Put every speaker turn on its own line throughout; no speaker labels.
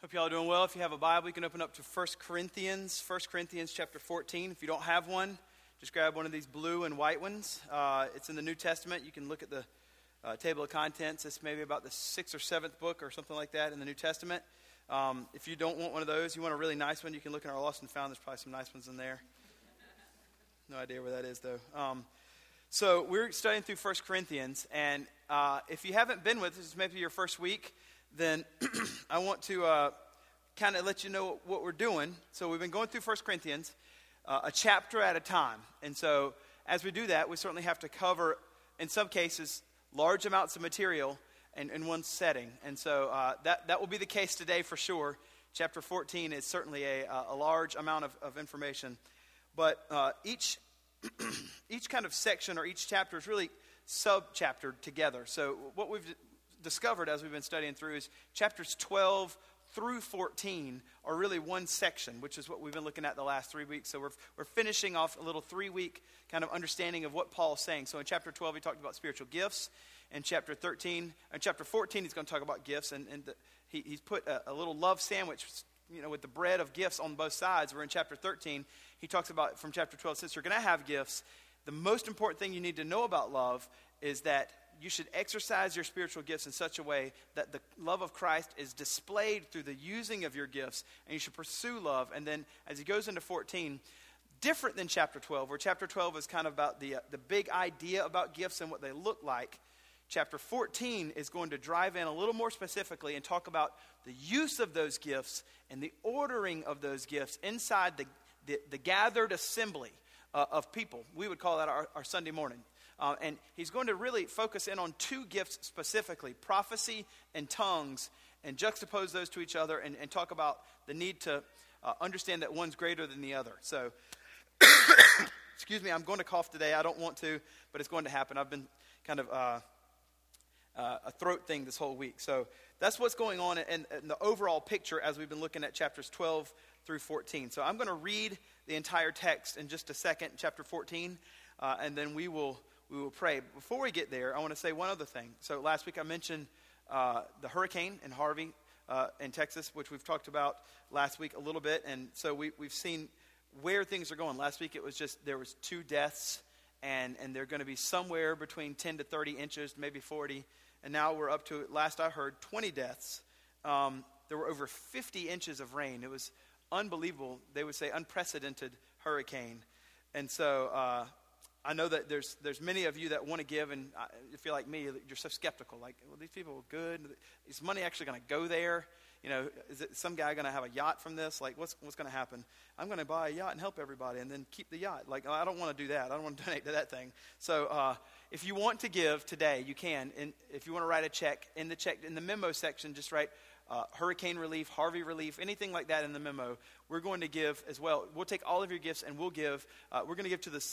Hope y'all are doing well. If you have a Bible, you can open up to 1 Corinthians, 1 Corinthians chapter 14. If you don't have one, just grab one of these blue and white ones. Uh, it's in the New Testament. You can look at the uh, table of contents. It's maybe about the sixth or seventh book or something like that in the New Testament. Um, if you don't want one of those, you want a really nice one, you can look in our Lost and Found. There's probably some nice ones in there. No idea where that is, though. Um, so we're studying through 1 Corinthians, and uh, if you haven't been with us, maybe your first week, then I want to uh, kind of let you know what we're doing. So we've been going through 1 Corinthians uh, a chapter at a time. And so as we do that, we certainly have to cover, in some cases, large amounts of material in, in one setting. And so uh, that, that will be the case today for sure. Chapter 14 is certainly a, a large amount of, of information. But uh, each, each kind of section or each chapter is really sub chaptered together. So what we've discovered as we've been studying through is chapters 12 through 14 are really one section, which is what we've been looking at the last three weeks. So we're, we're finishing off a little three week kind of understanding of what Paul's saying. So in chapter 12, he talked about spiritual gifts. In chapter 13, in chapter 14, he's going to talk about gifts. And, and the, he, he's put a, a little love sandwich, you know, with the bread of gifts on both sides. We're in chapter 13. He talks about from chapter 12, since you're going to have gifts, the most important thing you need to know about love is that you should exercise your spiritual gifts in such a way that the love of Christ is displayed through the using of your gifts, and you should pursue love. And then as he goes into 14, different than chapter 12, where chapter 12 is kind of about the, uh, the big idea about gifts and what they look like. Chapter 14 is going to drive in a little more specifically and talk about the use of those gifts and the ordering of those gifts inside the, the, the gathered assembly uh, of people. We would call that our, our Sunday morning. Uh, and he's going to really focus in on two gifts specifically prophecy and tongues, and juxtapose those to each other and, and talk about the need to uh, understand that one's greater than the other. So, excuse me, I'm going to cough today. I don't want to, but it's going to happen. I've been kind of uh, uh a throat thing this whole week. So, that's what's going on in, in the overall picture as we've been looking at chapters 12 through 14. So, I'm going to read the entire text in just a second, chapter 14, uh, and then we will we will pray. Before we get there, I want to say one other thing. So last week I mentioned uh, the hurricane in Harvey uh, in Texas, which we've talked about last week a little bit, and so we, we've seen where things are going. Last week it was just there was two deaths, and and they're going to be somewhere between 10 to 30 inches, maybe 40, and now we're up to last I heard 20 deaths. Um, there were over 50 inches of rain. It was unbelievable. They would say unprecedented hurricane, and so. Uh, I know that there's, there's many of you that want to give, and I, you're like me, you're so skeptical. Like, well, these people are good. Is money actually going to go there? You know, is it some guy going to have a yacht from this? Like, what's, what's going to happen? I'm going to buy a yacht and help everybody and then keep the yacht. Like, I don't want to do that. I don't want to donate to that thing. So, uh, if you want to give today, you can. And if you want to write a check, in the check, in the memo section, just write uh, hurricane relief, Harvey relief, anything like that in the memo, we're going to give as well. We'll take all of your gifts and we'll give. Uh, we're going to give to the,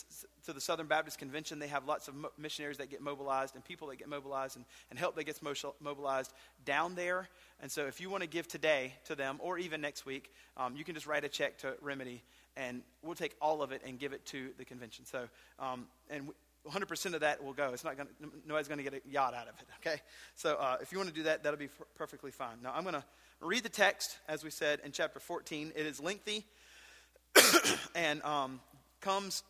to the Southern Baptist Convention. They have lots of mo- missionaries that get mobilized and people that get mobilized and, and help that gets mobilized down there. And so if you want to give today to them or even next week, um, you can just write a check to Remedy and we'll take all of it and give it to the convention. So, um, and 100% of that will go. It's not going nobody's going to get a yacht out of it, okay? So uh, if you want to do that, that'll be perfectly fine. Now, I'm going to read the text, as we said in chapter 14. It is lengthy and um, comes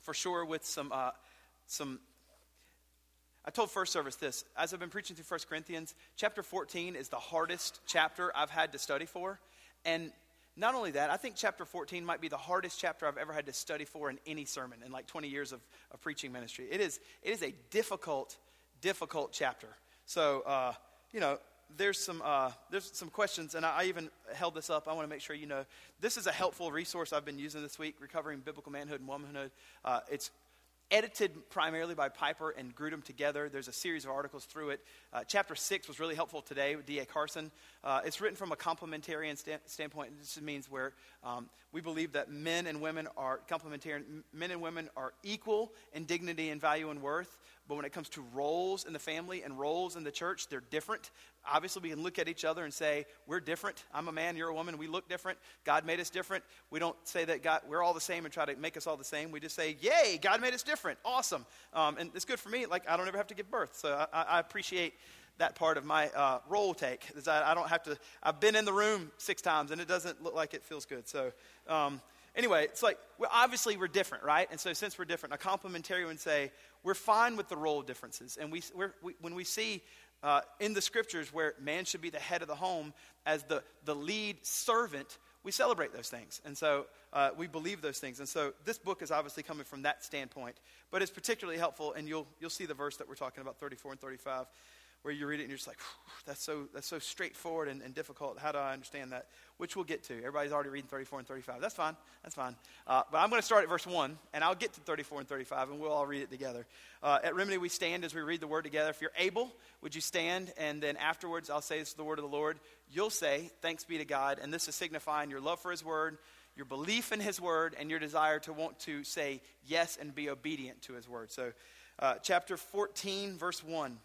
for sure with some, uh, some. I told first service this. As I've been preaching through 1 Corinthians, chapter 14 is the hardest chapter I've had to study for. And not only that, I think chapter 14 might be the hardest chapter I've ever had to study for in any sermon in like 20 years of, of preaching ministry. It is, it is a difficult, difficult chapter. So, uh, you know, there's some, uh, there's some questions, and I, I, even held this up. I want to make sure you know this is a helpful resource I've been using this week, Recovering Biblical Manhood and Womanhood. Uh, it's edited primarily by Piper and Grudem together. There's a series of articles through it. Uh, chapter 6 was really helpful today with D.A. Carson. Uh, it's written from a complementarian sta- standpoint. This means where um, we believe that men and women are complementarian. Men and women are equal in dignity and value and worth. But when it comes to roles in the family and roles in the church, they're different. Obviously, we can look at each other and say, We're different. I'm a man, you're a woman. We look different. God made us different. We don't say that God, we're all the same and try to make us all the same. We just say, Yay, God made us different. Awesome. Um, and it's good for me. Like, I don't ever have to give birth. So I, I appreciate that part of my uh, role take. Is that I don't have to, I've been in the room six times and it doesn't look like it feels good. So, um, anyway, it's like, well, obviously we're different, right? And so since we're different, a complementarian would say, we're fine with the role differences. And we, we when we see uh, in the scriptures where man should be the head of the home as the, the lead servant, we celebrate those things. And so uh, we believe those things. And so this book is obviously coming from that standpoint, but it's particularly helpful. And you'll, you'll see the verse that we're talking about, 34 and 35 where you read it and you're just like, that's so, that's so straightforward and, and, difficult. How do I understand that? Which we'll get to. Everybody's already reading 34 and 35. That's fine. That's fine. Uh, but I'm going to start at verse 1, and I'll get to 34 and 35, and we'll all read it together. Uh, at Remedy, we stand as we read the word together. If you're able, would you stand? And then afterwards, I'll say this is the word of the Lord. You'll say, thanks be to God. And this is signifying your love for his word, your belief in his word, and your desire to want to say yes and be obedient to his word. So, uh, chapter 14, verse 1.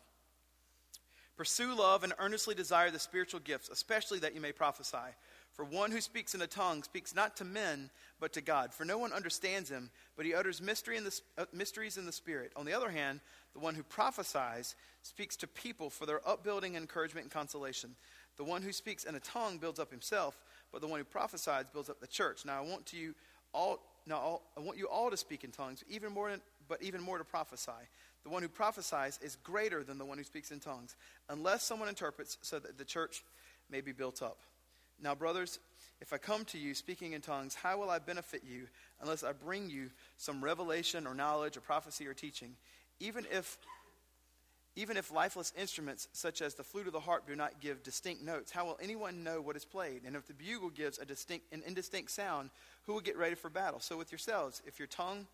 Pursue love and earnestly desire the spiritual gifts, especially that you may prophesy. For one who speaks in a tongue speaks not to men, but to God. For no one understands him, but he utters mystery in the, uh, mysteries in the Spirit. On the other hand, the one who prophesies speaks to people for their upbuilding, encouragement, and consolation. The one who speaks in a tongue builds up himself, but the one who prophesies builds up the church. Now I want to you all. Now all, I want you all to speak in tongues, even more, but even more to prophesy. The one who prophesies is greater than the one who speaks in tongues, unless someone interprets so that the church may be built up. Now, brothers, if I come to you speaking in tongues, how will I benefit you unless I bring you some revelation or knowledge or prophecy or teaching? Even if even if lifeless instruments such as the flute or the harp do not give distinct notes, how will anyone know what is played? And if the bugle gives a distinct an indistinct sound, who will get ready for battle? So with yourselves, if your tongue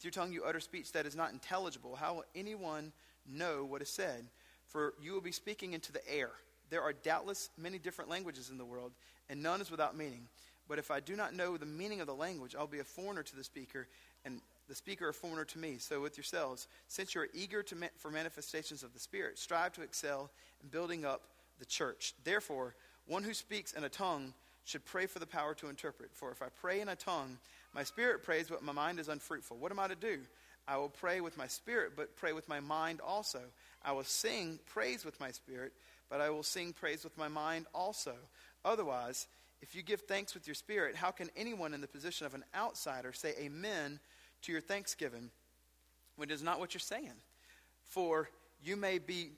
with your tongue you utter speech that is not intelligible. How will anyone know what is said? For you will be speaking into the air. There are doubtless many different languages in the world, and none is without meaning. But if I do not know the meaning of the language, I'll be a foreigner to the speaker, and the speaker a foreigner to me. So with yourselves, since you are eager ma- for manifestations of the Spirit, strive to excel in building up the church. Therefore, one who speaks in a tongue should pray for the power to interpret. For if I pray in a tongue, my spirit prays, but my mind is unfruitful. What am I to do? I will pray with my spirit, but pray with my mind also. I will sing praise with my spirit, but I will sing praise with my mind also. Otherwise, if you give thanks with your spirit, how can anyone in the position of an outsider say amen to your thanksgiving when it is not what you're saying? For you may be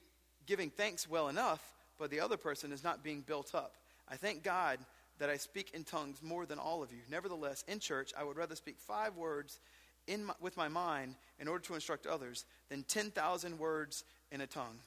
giving thanks well enough, but the other person is not being built up. I thank God that I speak in tongues more than all of you. Nevertheless, in church, I would rather speak five words in my, with my mind in order to instruct others than 10,000 words in a tongue.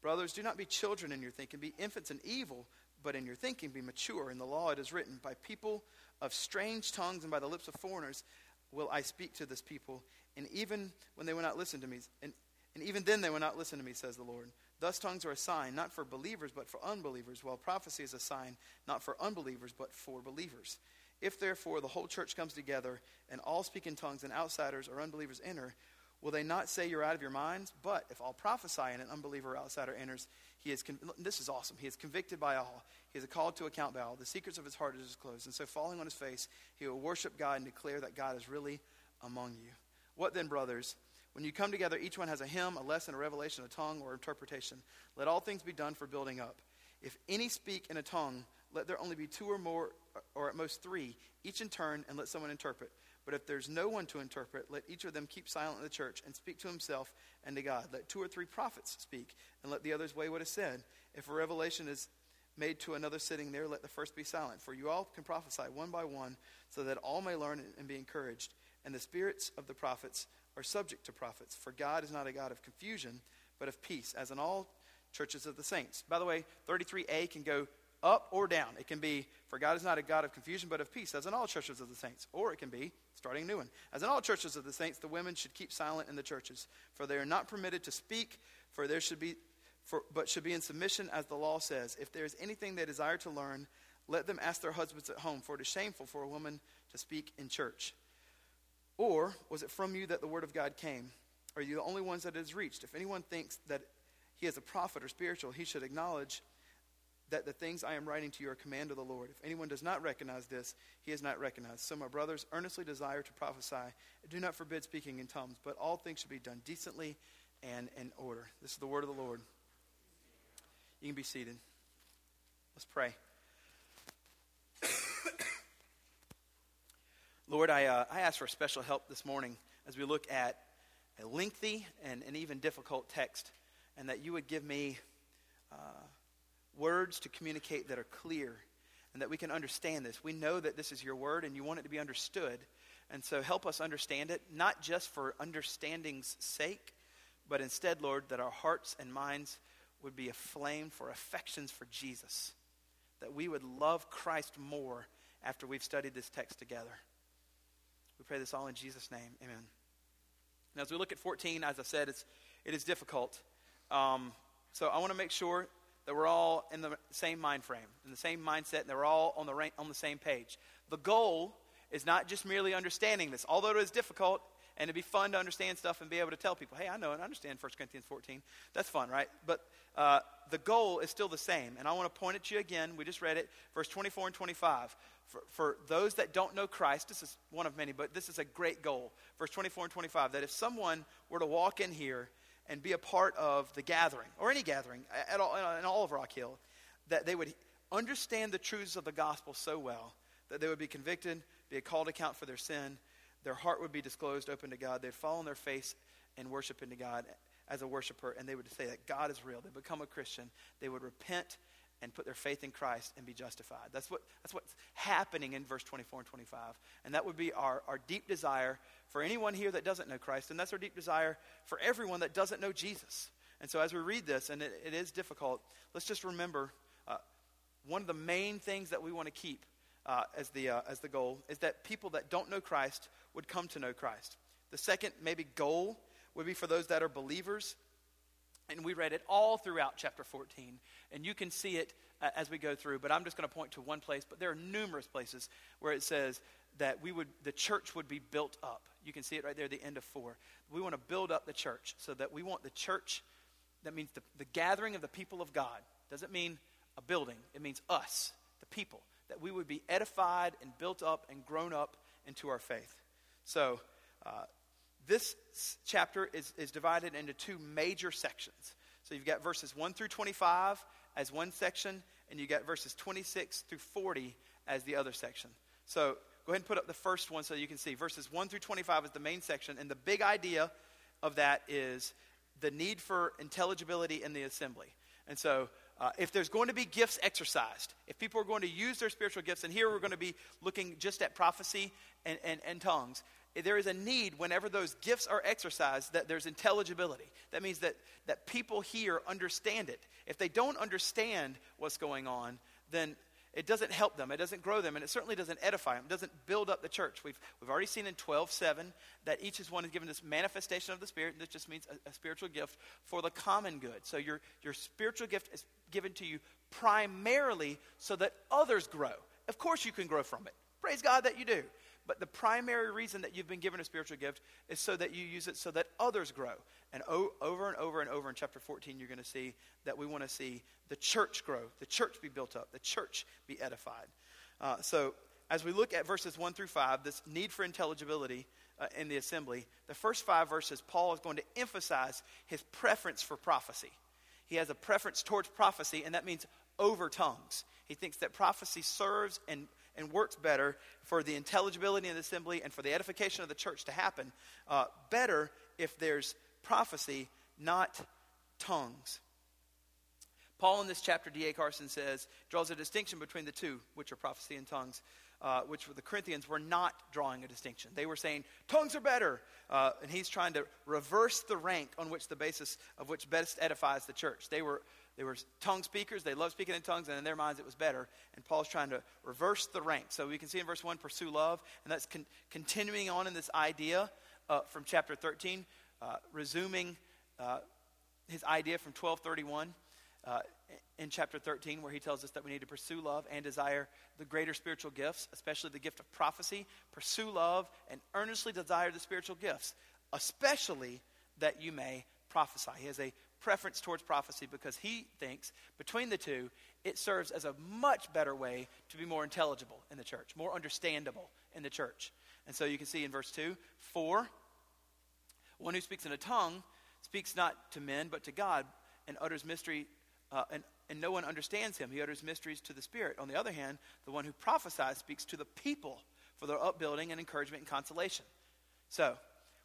Brothers, do not be children in your thinking, be infants in evil, but in your thinking be mature. In the law it is written, By people of strange tongues and by the lips of foreigners will I speak to this people, and even when they will not listen to me, and, and even then they will not listen to me, says the Lord. Thus, tongues are a sign, not for believers, but for unbelievers, while prophecy is a sign, not for unbelievers, but for believers. If, therefore, the whole church comes together and all speak in tongues and outsiders or unbelievers enter, will they not say you're out of your minds? But if all prophesy and an unbeliever or outsider enters, he is, con- this is awesome. He is convicted by all. He is called to account by all. The secrets of his heart are disclosed. And so, falling on his face, he will worship God and declare that God is really among you. What then, brothers? When you come together, each one has a hymn, a lesson, a revelation, a tongue, or interpretation. Let all things be done for building up. If any speak in a tongue, let there only be two or more, or at most three, each in turn, and let someone interpret. But if there's no one to interpret, let each of them keep silent in the church and speak to himself and to God. Let two or three prophets speak, and let the others weigh what is said. If a revelation is made to another sitting there, let the first be silent. For you all can prophesy one by one, so that all may learn and be encouraged. And the spirits of the prophets are subject to prophets. For God is not a God of confusion, but of peace, as in all churches of the saints. By the way, 33a can go up or down. It can be, for God is not a God of confusion, but of peace, as in all churches of the saints. Or it can be, starting a new one, as in all churches of the saints, the women should keep silent in the churches, for they are not permitted to speak, for there should be, for, but should be in submission, as the law says. If there is anything they desire to learn, let them ask their husbands at home, for it is shameful for a woman to speak in church. Or was it from you that the word of God came? Are you the only ones that it has reached? If anyone thinks that he is a prophet or spiritual, he should acknowledge that the things I am writing to you are command of the Lord. If anyone does not recognize this, he is not recognized. So, my brothers, earnestly desire to prophesy. Do not forbid speaking in tongues, but all things should be done decently and in order. This is the word of the Lord. You can be seated. Let's pray. Lord, I, uh, I ask for special help this morning as we look at a lengthy and an even difficult text, and that you would give me uh, words to communicate that are clear and that we can understand this. We know that this is your word and you want it to be understood. And so help us understand it, not just for understanding's sake, but instead, Lord, that our hearts and minds would be aflame for affections for Jesus, that we would love Christ more after we've studied this text together. Pray this all in Jesus' name. Amen. Now, as we look at 14, as I said, it's, it is difficult. Um, so I want to make sure that we're all in the same mind frame, in the same mindset, and they're all on the, on the same page. The goal is not just merely understanding this, although it is difficult and it'd be fun to understand stuff and be able to tell people, hey, I know and understand 1 Corinthians 14. That's fun, right? But uh, the goal is still the same. And I want to point at you again. We just read it, verse 24 and 25. For, for those that don't know Christ, this is one of many, but this is a great goal. Verse 24 and 25 that if someone were to walk in here and be a part of the gathering, or any gathering at all, in all of Rock Hill, that they would understand the truths of the gospel so well that they would be convicted, be called account for their sin, their heart would be disclosed open to God, they'd fall on their face and worship into God as a worshiper, and they would say that God is real. They become a Christian. They would repent and put their faith in Christ and be justified. That's, what, that's what's happening in verse 24 and 25. And that would be our, our deep desire for anyone here that doesn't know Christ, and that's our deep desire for everyone that doesn't know Jesus. And so as we read this, and it, it is difficult, let's just remember uh, one of the main things that we want to keep uh, as, the, uh, as the goal is that people that don't know Christ would come to know Christ. The second, maybe, goal would be for those that are believers and we read it all throughout chapter 14. And you can see it uh, as we go through, but I'm just going to point to one place. But there are numerous places where it says that we would, the church would be built up. You can see it right there at the end of 4. We want to build up the church so that we want the church, that means the, the gathering of the people of God. Doesn't mean a building, it means us, the people. That we would be edified and built up and grown up into our faith. So, uh, this chapter is, is divided into two major sections. So you've got verses 1 through 25 as one section, and you've got verses 26 through 40 as the other section. So go ahead and put up the first one so you can see. Verses 1 through 25 is the main section, and the big idea of that is the need for intelligibility in the assembly. And so, uh, if there's going to be gifts exercised, if people are going to use their spiritual gifts, and here we're going to be looking just at prophecy and, and, and tongues, there is a need whenever those gifts are exercised that there's intelligibility. That means that, that people here understand it. If they don't understand what's going on, then it doesn't help them. It doesn't grow them, and it certainly doesn't edify them. It doesn't build up the church. We've, we've already seen in 12 7 that each is one is given this manifestation of the Spirit. and This just means a, a spiritual gift for the common good. So your, your spiritual gift is given to you primarily so that others grow. Of course, you can grow from it. Praise God that you do. But the primary reason that you've been given a spiritual gift is so that you use it so that others grow. And o- over and over and over in chapter 14, you're going to see that we want to see the church grow, the church be built up, the church be edified. Uh, so as we look at verses 1 through 5, this need for intelligibility uh, in the assembly, the first five verses, Paul is going to emphasize his preference for prophecy. He has a preference towards prophecy, and that means over tongues. He thinks that prophecy serves and and works better for the intelligibility in the assembly and for the edification of the church to happen uh, better if there's prophecy, not tongues. Paul in this chapter, D.A. Carson says, draws a distinction between the two, which are prophecy and tongues, uh, which the Corinthians were not drawing a distinction. They were saying, tongues are better. Uh, and he's trying to reverse the rank on which the basis of which best edifies the church. They were they were tongue speakers. They loved speaking in tongues, and in their minds it was better. And Paul's trying to reverse the rank. So we can see in verse 1, pursue love. And that's con- continuing on in this idea uh, from chapter 13, uh, resuming uh, his idea from 1231 uh, in chapter 13, where he tells us that we need to pursue love and desire the greater spiritual gifts, especially the gift of prophecy. Pursue love and earnestly desire the spiritual gifts, especially that you may prophesy. He has a preference towards prophecy because he thinks between the two, it serves as a much better way to be more intelligible in the church, more understandable in the church. And so you can see in verse 2 4, one who speaks in a tongue speaks not to men but to God and utters mystery. Uh, and and no one understands him. He utters mysteries to the Spirit. On the other hand, the one who prophesies speaks to the people for their upbuilding and encouragement and consolation. So,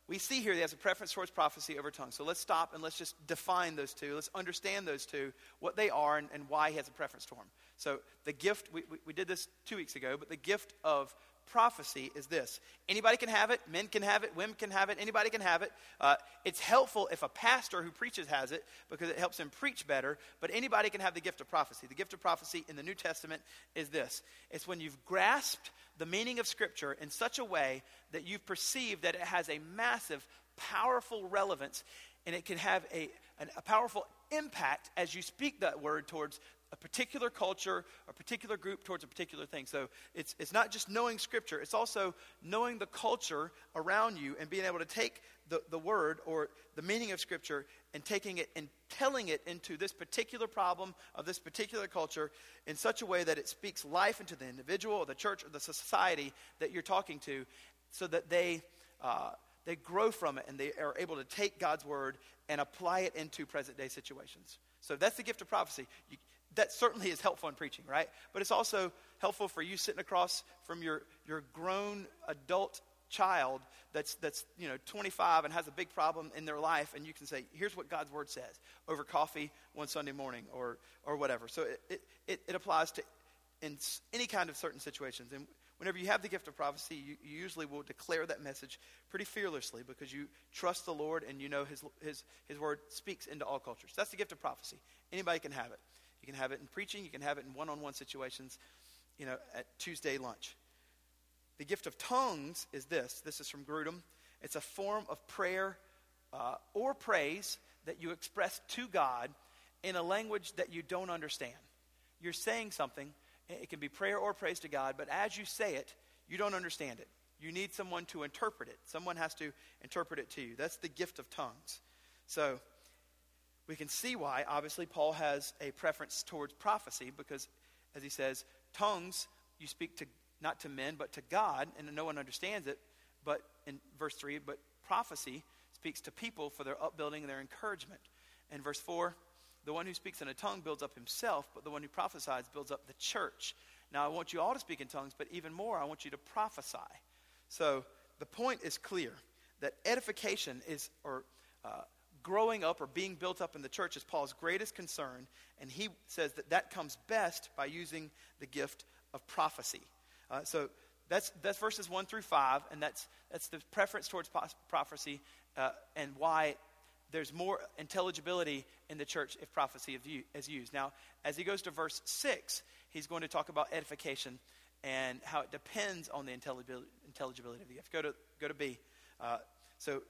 we see here he has a preference towards prophecy over tongues. So let's stop and let's just define those two. Let's understand those two, what they are, and, and why he has a preference for them. So the gift, we, we, we did this two weeks ago, but the gift of prophecy is this. Anybody can have it men can have it women can have it anybody can have it. Uh, it's helpful if a pastor who preaches has it because it helps him preach better but anybody can have the gift of prophecy. The gift of prophecy in the new testament is this. It's when you've grasped the meaning of scripture in such a way that you've perceived that it has a massive powerful relevance and it can have a, an, a powerful impact as you speak that word towards a particular culture, a particular group towards a particular thing. So it's, it's not just knowing Scripture, it's also knowing the culture around you and being able to take the, the word or the meaning of Scripture and taking it and telling it into this particular problem of this particular culture in such a way that it speaks life into the individual or the church or the society that you're talking to so that they. Uh, they grow from it and they are able to take God's word and apply it into present day situations. So that's the gift of prophecy. You, that certainly is helpful in preaching, right? But it's also helpful for you sitting across from your, your grown adult child that's, that's you know 25 and has a big problem in their life and you can say here's what god's word says over coffee one sunday morning or, or whatever so it, it, it applies to in any kind of certain situations and whenever you have the gift of prophecy you, you usually will declare that message pretty fearlessly because you trust the lord and you know his, his, his word speaks into all cultures that's the gift of prophecy anybody can have it you can have it in preaching, you can have it in one on one situations, you know, at Tuesday lunch. The gift of tongues is this this is from Grudem. It's a form of prayer uh, or praise that you express to God in a language that you don't understand. You're saying something, it can be prayer or praise to God, but as you say it, you don't understand it. You need someone to interpret it. Someone has to interpret it to you. That's the gift of tongues. So, we can see why, obviously, Paul has a preference towards prophecy because, as he says, tongues you speak to not to men, but to God, and no one understands it. But in verse 3, but prophecy speaks to people for their upbuilding and their encouragement. And verse 4, the one who speaks in a tongue builds up himself, but the one who prophesies builds up the church. Now, I want you all to speak in tongues, but even more, I want you to prophesy. So the point is clear that edification is, or uh, growing up or being built up in the church is Paul's greatest concern, and he says that that comes best by using the gift of prophecy. Uh, so that's, that's verses 1 through 5, and that's, that's the preference towards prophecy uh, and why there's more intelligibility in the church if prophecy is used. Now, as he goes to verse 6, he's going to talk about edification and how it depends on the intelligibility, of the gift. Go to, go to B. Uh, so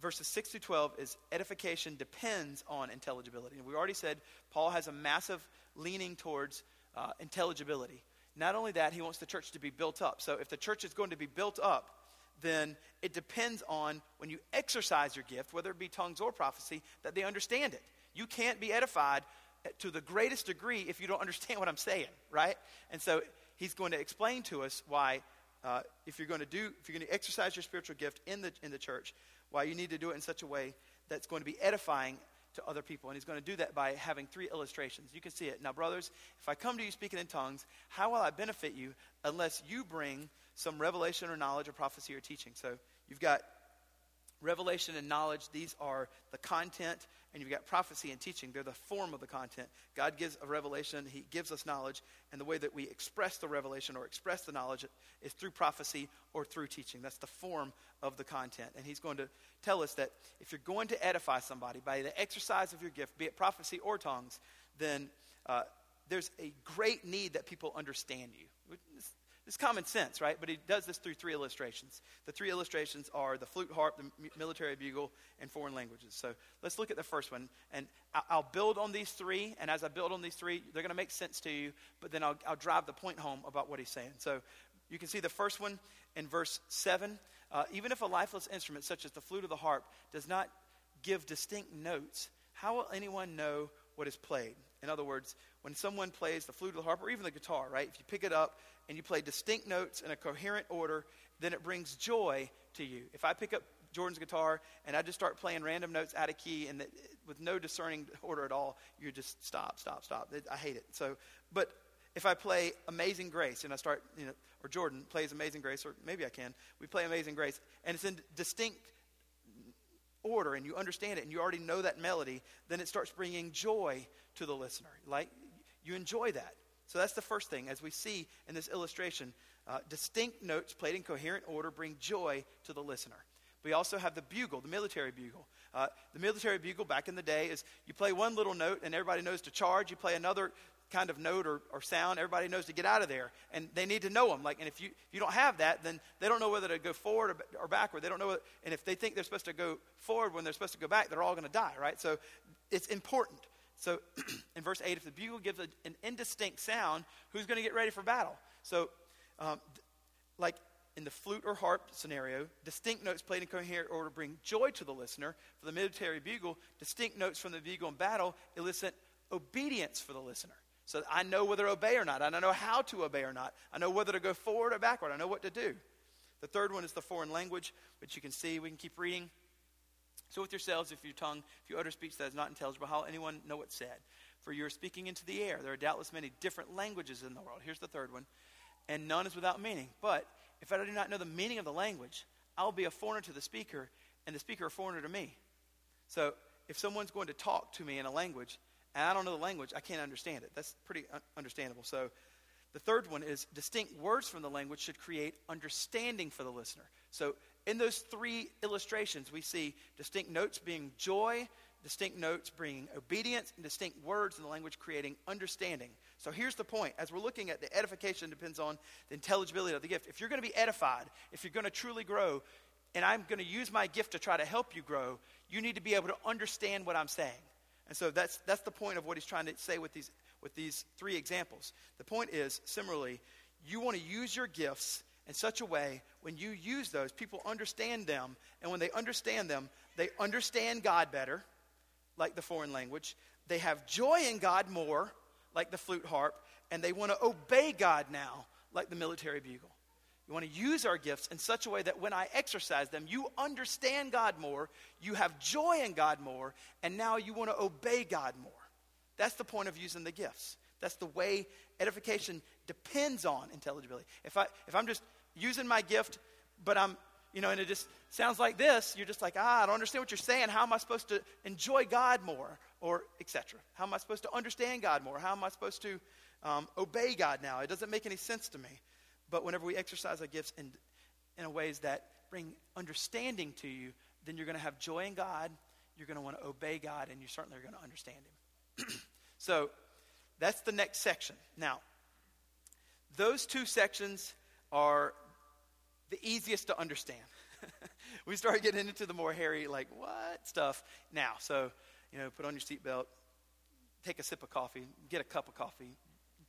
verses 6 to 12 is edification depends on intelligibility. And we already said Paul has a massive leaning towards uh, intelligibility. Not only that, he wants the church to be built up. So if the church is going to be built up, then it depends on when you exercise your gift, whether it be tongues or prophecy, that they understand it. You can't be edified to the greatest degree if you don't understand what I'm saying, right? And so he's going to explain to us why, uh, if you're going to do, if you're going to exercise your spiritual gift in the in the church, why you need to do it in such a way that's going to be edifying to other people. And he's going to do that by having three illustrations. You can see it. Now, brothers, if I come to you speaking in tongues, how will I benefit you unless you bring some revelation or knowledge or prophecy or teaching? So you've got revelation and knowledge, these are the content, and you've got prophecy and teaching. They're the form of the content. God gives a revelation, He gives us knowledge, and the way that we express the revelation or express the knowledge is through prophecy or through teaching. That's the form of the content. And He's going to tell us that if you're going to edify somebody by the exercise of your gift, be it prophecy or tongues, then uh, there's a great need that people understand you. Common sense, right? But he does this through three illustrations. The three illustrations are the flute, harp, the military bugle, and foreign languages. So let's look at the first one. And I'll build on these three. And as I build on these three, they're going to make sense to you. But then I'll, I'll, drive the point home about what he's saying. So you can see the first one in verse 7. Uh, even if a lifeless instrument, such as the flute or the harp, does not give distinct notes, how will anyone know what is played? In other words, when someone plays the flute or the harp, or even the guitar, right? If you pick it up, and you play distinct notes in a coherent order, then it brings joy to you. If I pick up Jordan's guitar, and I just start playing random notes out of key, and that, with no discerning order at all, you just stop, stop, stop. I hate it. So, but if I play Amazing Grace and I start, you know, or Jordan plays Amazing Grace, or maybe I can, we play Amazing Grace, and it's in distinct order, and you understand it, and you already know that melody, then it starts bringing joy to the listener. Like, you enjoy that. So that's the first thing. As we see in this illustration, uh, distinct notes played in coherent order bring joy to the listener. We also have the bugle, the military bugle. Uh, the military bugle back in the day is you play one little note and everybody knows to charge. You play another kind of note or, or sound, everybody knows to get out of there. And they need to know them. Like, and if you, if you don't have that, then they don't know whether to go forward or, or backward. They don't know. And if they think they're supposed to go forward when they're supposed to go back, they're all going to die, right? So it's important. So in verse 8, if the bugle gives a, an indistinct sound, who's going to get ready for battle? So, um, like in the flute or harp scenario, distinct notes played in coherent order bring joy to the listener. For the military bugle, distinct notes from the bugle in battle elicit obedience for the listener. So I know whether to obey or not. I know how to obey or not. I know whether to go forward or backward. I know what to do. The third one is the foreign language, which you can see. We can keep reading. So with yourselves, if your tongue, if you utter speech that is not intelligible, how anyone know what's said? For you are speaking into the air. There are doubtless many different languages in the world. Here's the third one. And none is without meaning. But if I do not know the meaning of the language, I will be a foreigner to the speaker, and the speaker a foreigner to me. So if someone's going to talk to me in a language, and I don't know the language, I can't understand it. That's pretty un- understandable. So the third one is distinct words from the language should create understanding for the listener. So in those three illustrations, we see distinct notes being joy, distinct notes bringing obedience, and distinct words in the language creating understanding. So here's the point. As we're looking at the edification depends on the intelligibility of the gift. If you're going to be edified, if you're going to truly grow, and I'm going to use my gift to try to help you grow, you need to be able to understand what I'm saying. And so that's, that's the point of what he's trying to say with these, with these three examples. The point is, similarly, you want to use your gifts in such a way when you use those, people understand them. And when they understand them, they understand God better, like the foreign language. They have joy in God more, like the flute harp. And they want to obey God now, like the military bugle. You want to use our gifts in such a way that when I exercise them, you understand God more, you have joy in God more, and now you want to obey God more. That's the point of using the gifts. That's the way edification depends on intelligibility. If, I, if I'm just using my gift, but I'm, you know, and it just sounds like this, you're just like, ah, I don't understand what you're saying. How am I supposed to enjoy God more? Or etc. How am I supposed to understand God more? How am I supposed to um, obey God now? It doesn't make any sense to me. But whenever we exercise our gifts in, in ways that bring understanding to you, then you're going to have joy in God. You're going to want to obey God, and you certainly are going to understand Him. so that's the next section. Now, those two sections are the easiest to understand. we start getting into the more hairy, like, what stuff now. So, you know, put on your seatbelt, take a sip of coffee, get a cup of coffee,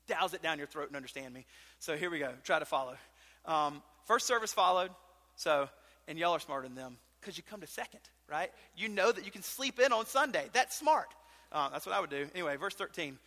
douse it down your throat and understand me. So here we go. Try to follow. Um, first service followed. So, and y'all are smarter than them because you come to second, right? You know that you can sleep in on Sunday. That's smart. Um, that's what I would do. Anyway, verse 13.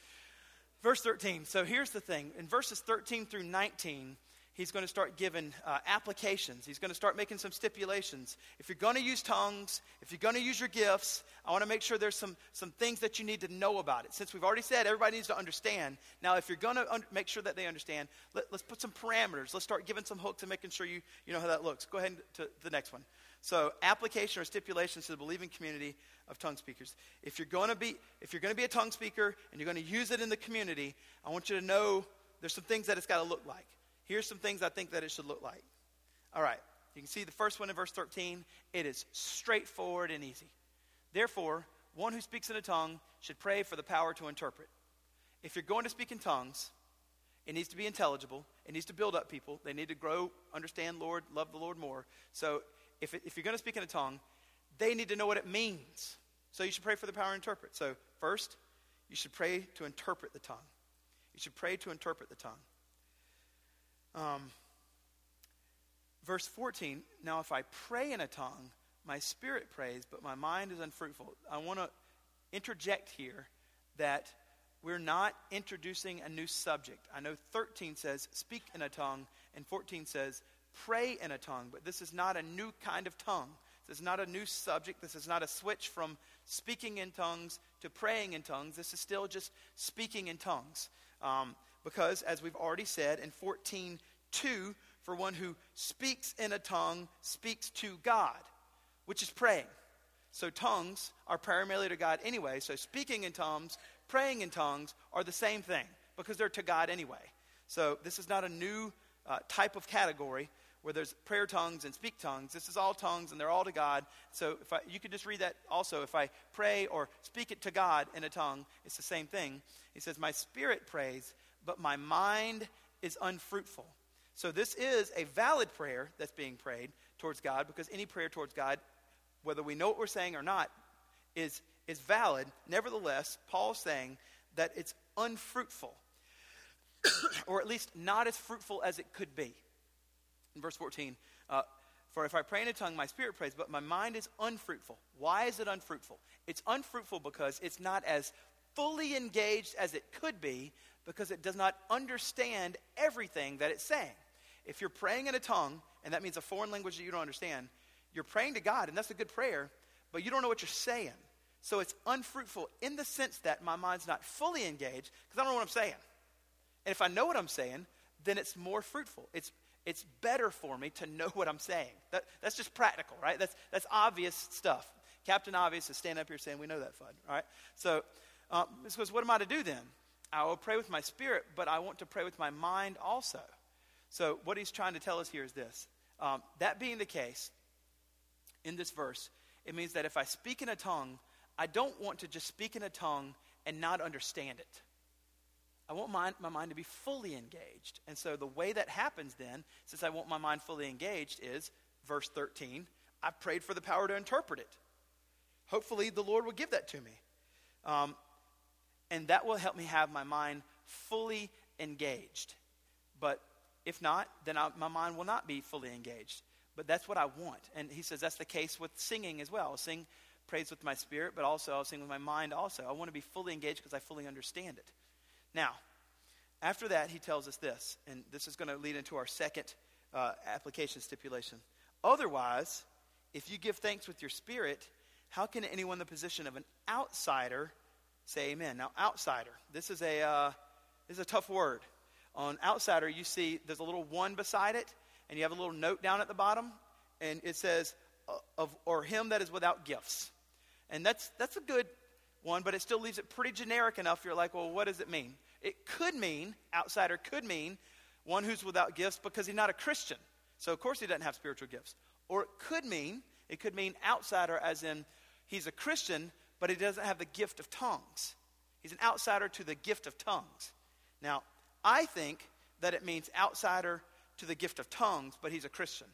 Verse 13. So here's the thing. In verses 13 through 19, he's going to start giving uh, applications. He's going to start making some stipulations. If you're going to use tongues, if you're going to use your gifts, I want to make sure there's some, some things that you need to know about it. Since we've already said everybody needs to understand, now if you're going to un- make sure that they understand, let, us put some parameters. Let's start giving some hooks and making sure you, you know how that looks. Go ahead to the next one. So, application or stipulations to the believing community of tongue speakers. If you're going to be, if you're going to be a tongue speaker and you're going to use it in the community, I want you to know there's some things that it's got to look like. Here's some things I think that it should look like. All right, you can see the first one in verse 13. It is straightforward and easy. Therefore, one who speaks in a tongue should pray for the power to interpret. If you're going to speak in tongues, it needs to be intelligible. It needs to build up people. They need to grow, understand Lord, love the Lord more. So if, if you're going to speak in a tongue, they need to know what it means. So you should pray for the power to interpret. So first, you should pray to interpret the tongue. You should pray to interpret the tongue. Um, verse 14 Now, if I pray in a tongue, my spirit prays, but my mind is unfruitful. I want to interject here that we're not introducing a new subject. I know 13 says speak in a tongue, and 14 says pray in a tongue, but this is not a new kind of tongue. This is not a new subject. This is not a switch from speaking in tongues to praying in tongues. This is still just speaking in tongues. Um, because, as we've already said in 14 2, for one who speaks in a tongue speaks to God, which is praying. So tongues are primarily to God anyway. So speaking in tongues, praying in tongues are the same thing because they're to God anyway. So this is not a new uh, type of category where there's prayer tongues and speak tongues. This is all tongues and they're all to God. So if I, you could just read that also. If I pray or speak it to God in a tongue, it's the same thing. He says, My spirit prays, but my mind is unfruitful. So this is a valid prayer that's being prayed towards God because any prayer towards God whether we know what we're saying or not, is, is valid. Nevertheless, Paul's saying that it's unfruitful, or at least not as fruitful as it could be. In verse 14, uh, for if I pray in a tongue, my spirit prays, but my mind is unfruitful. Why is it unfruitful? It's unfruitful because it's not as fully engaged as it could be because it does not understand everything that it's saying. If you're praying in a tongue, and that means a foreign language that you don't understand, you're praying to God, and that's a good prayer, but you don't know what you're saying. So it's unfruitful in the sense that my mind's not fully engaged because I don't know what I'm saying. And if I know what I'm saying, then it's more fruitful. It's, it's better for me to know what I'm saying. That, that's just practical, right? That's, that's obvious stuff. Captain Obvious is standing up here saying, We know that, Fudd, all right? So, um, because what am I to do then? I will pray with my spirit, but I want to pray with my mind also. So, what he's trying to tell us here is this um, that being the case, in this verse, it means that if I speak in a tongue, I don't want to just speak in a tongue and not understand it. I want my, my mind to be fully engaged. And so the way that happens then, since I want my mind fully engaged, is verse 13 I prayed for the power to interpret it. Hopefully, the Lord will give that to me. Um, and that will help me have my mind fully engaged. But if not, then I, my mind will not be fully engaged but that's what I want. And he says that's the case with singing as well. I'll sing praise with my spirit, but also I'll sing with my mind also. I want to be fully engaged because I fully understand it. Now, after that, he tells us this, and this is going to lead into our second uh, application stipulation. Otherwise, if you give thanks with your spirit, how can anyone in the position of an outsider say amen? Now, outsider, this is a, uh, this is a tough word. On outsider, you see there's a little one beside it and you have a little note down at the bottom, and it says, of, or him that is without gifts. And that's, that's a good one, but it still leaves it pretty generic enough. You're like, well, what does it mean? It could mean, outsider could mean, one who's without gifts because he's not a Christian. So, of course, he doesn't have spiritual gifts. Or it could mean, it could mean outsider as in he's a Christian, but he doesn't have the gift of tongues. He's an outsider to the gift of tongues. Now, I think that it means outsider to the gift of tongues, but he's a Christian.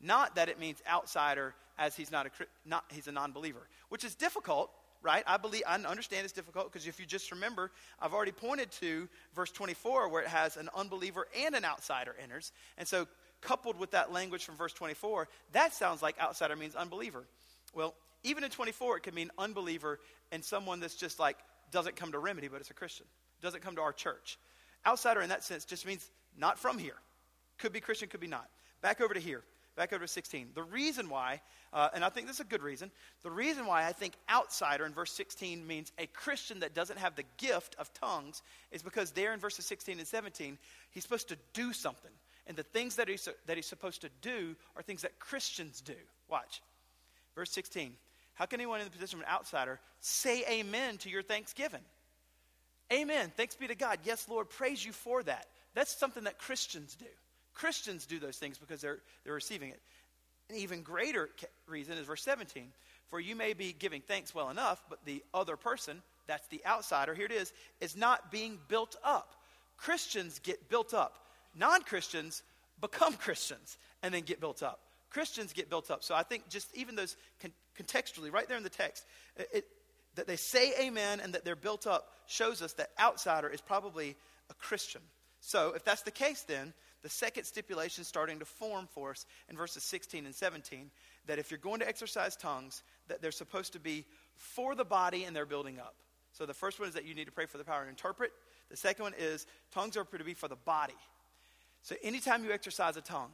Not that it means outsider as he's not a not he's a non-believer, which is difficult, right? I believe I understand it's difficult because if you just remember, I've already pointed to verse 24 where it has an unbeliever and an outsider enters. And so coupled with that language from verse 24, that sounds like outsider means unbeliever. Well, even in 24 it can mean unbeliever and someone that's just like doesn't come to remedy but it's a Christian. Doesn't come to our church. Outsider in that sense just means not from here. Could be Christian, could be not. Back over to here. Back over to 16. The reason why, uh, and I think this is a good reason, the reason why I think outsider in verse 16 means a Christian that doesn't have the gift of tongues is because there in verses 16 and 17, he's supposed to do something. And the things that he's, that he's supposed to do are things that Christians do. Watch. Verse 16. How can anyone in the position of an outsider say amen to your thanksgiving? Amen. Thanks be to God. Yes, Lord, praise you for that. That's something that Christians do. Christians do those things because they're, they're receiving it. An even greater reason is verse 17. For you may be giving thanks well enough, but the other person, that's the outsider, here it is, is not being built up. Christians get built up. Non Christians become Christians and then get built up. Christians get built up. So I think just even those con- contextually, right there in the text, it, it, that they say amen and that they're built up shows us that outsider is probably a Christian. So if that's the case, then the second stipulation is starting to form for us in verses 16 and 17 that if you're going to exercise tongues, that they're supposed to be for the body and they're building up. So the first one is that you need to pray for the power to interpret. The second one is tongues are to be for the body. So anytime you exercise a tongue,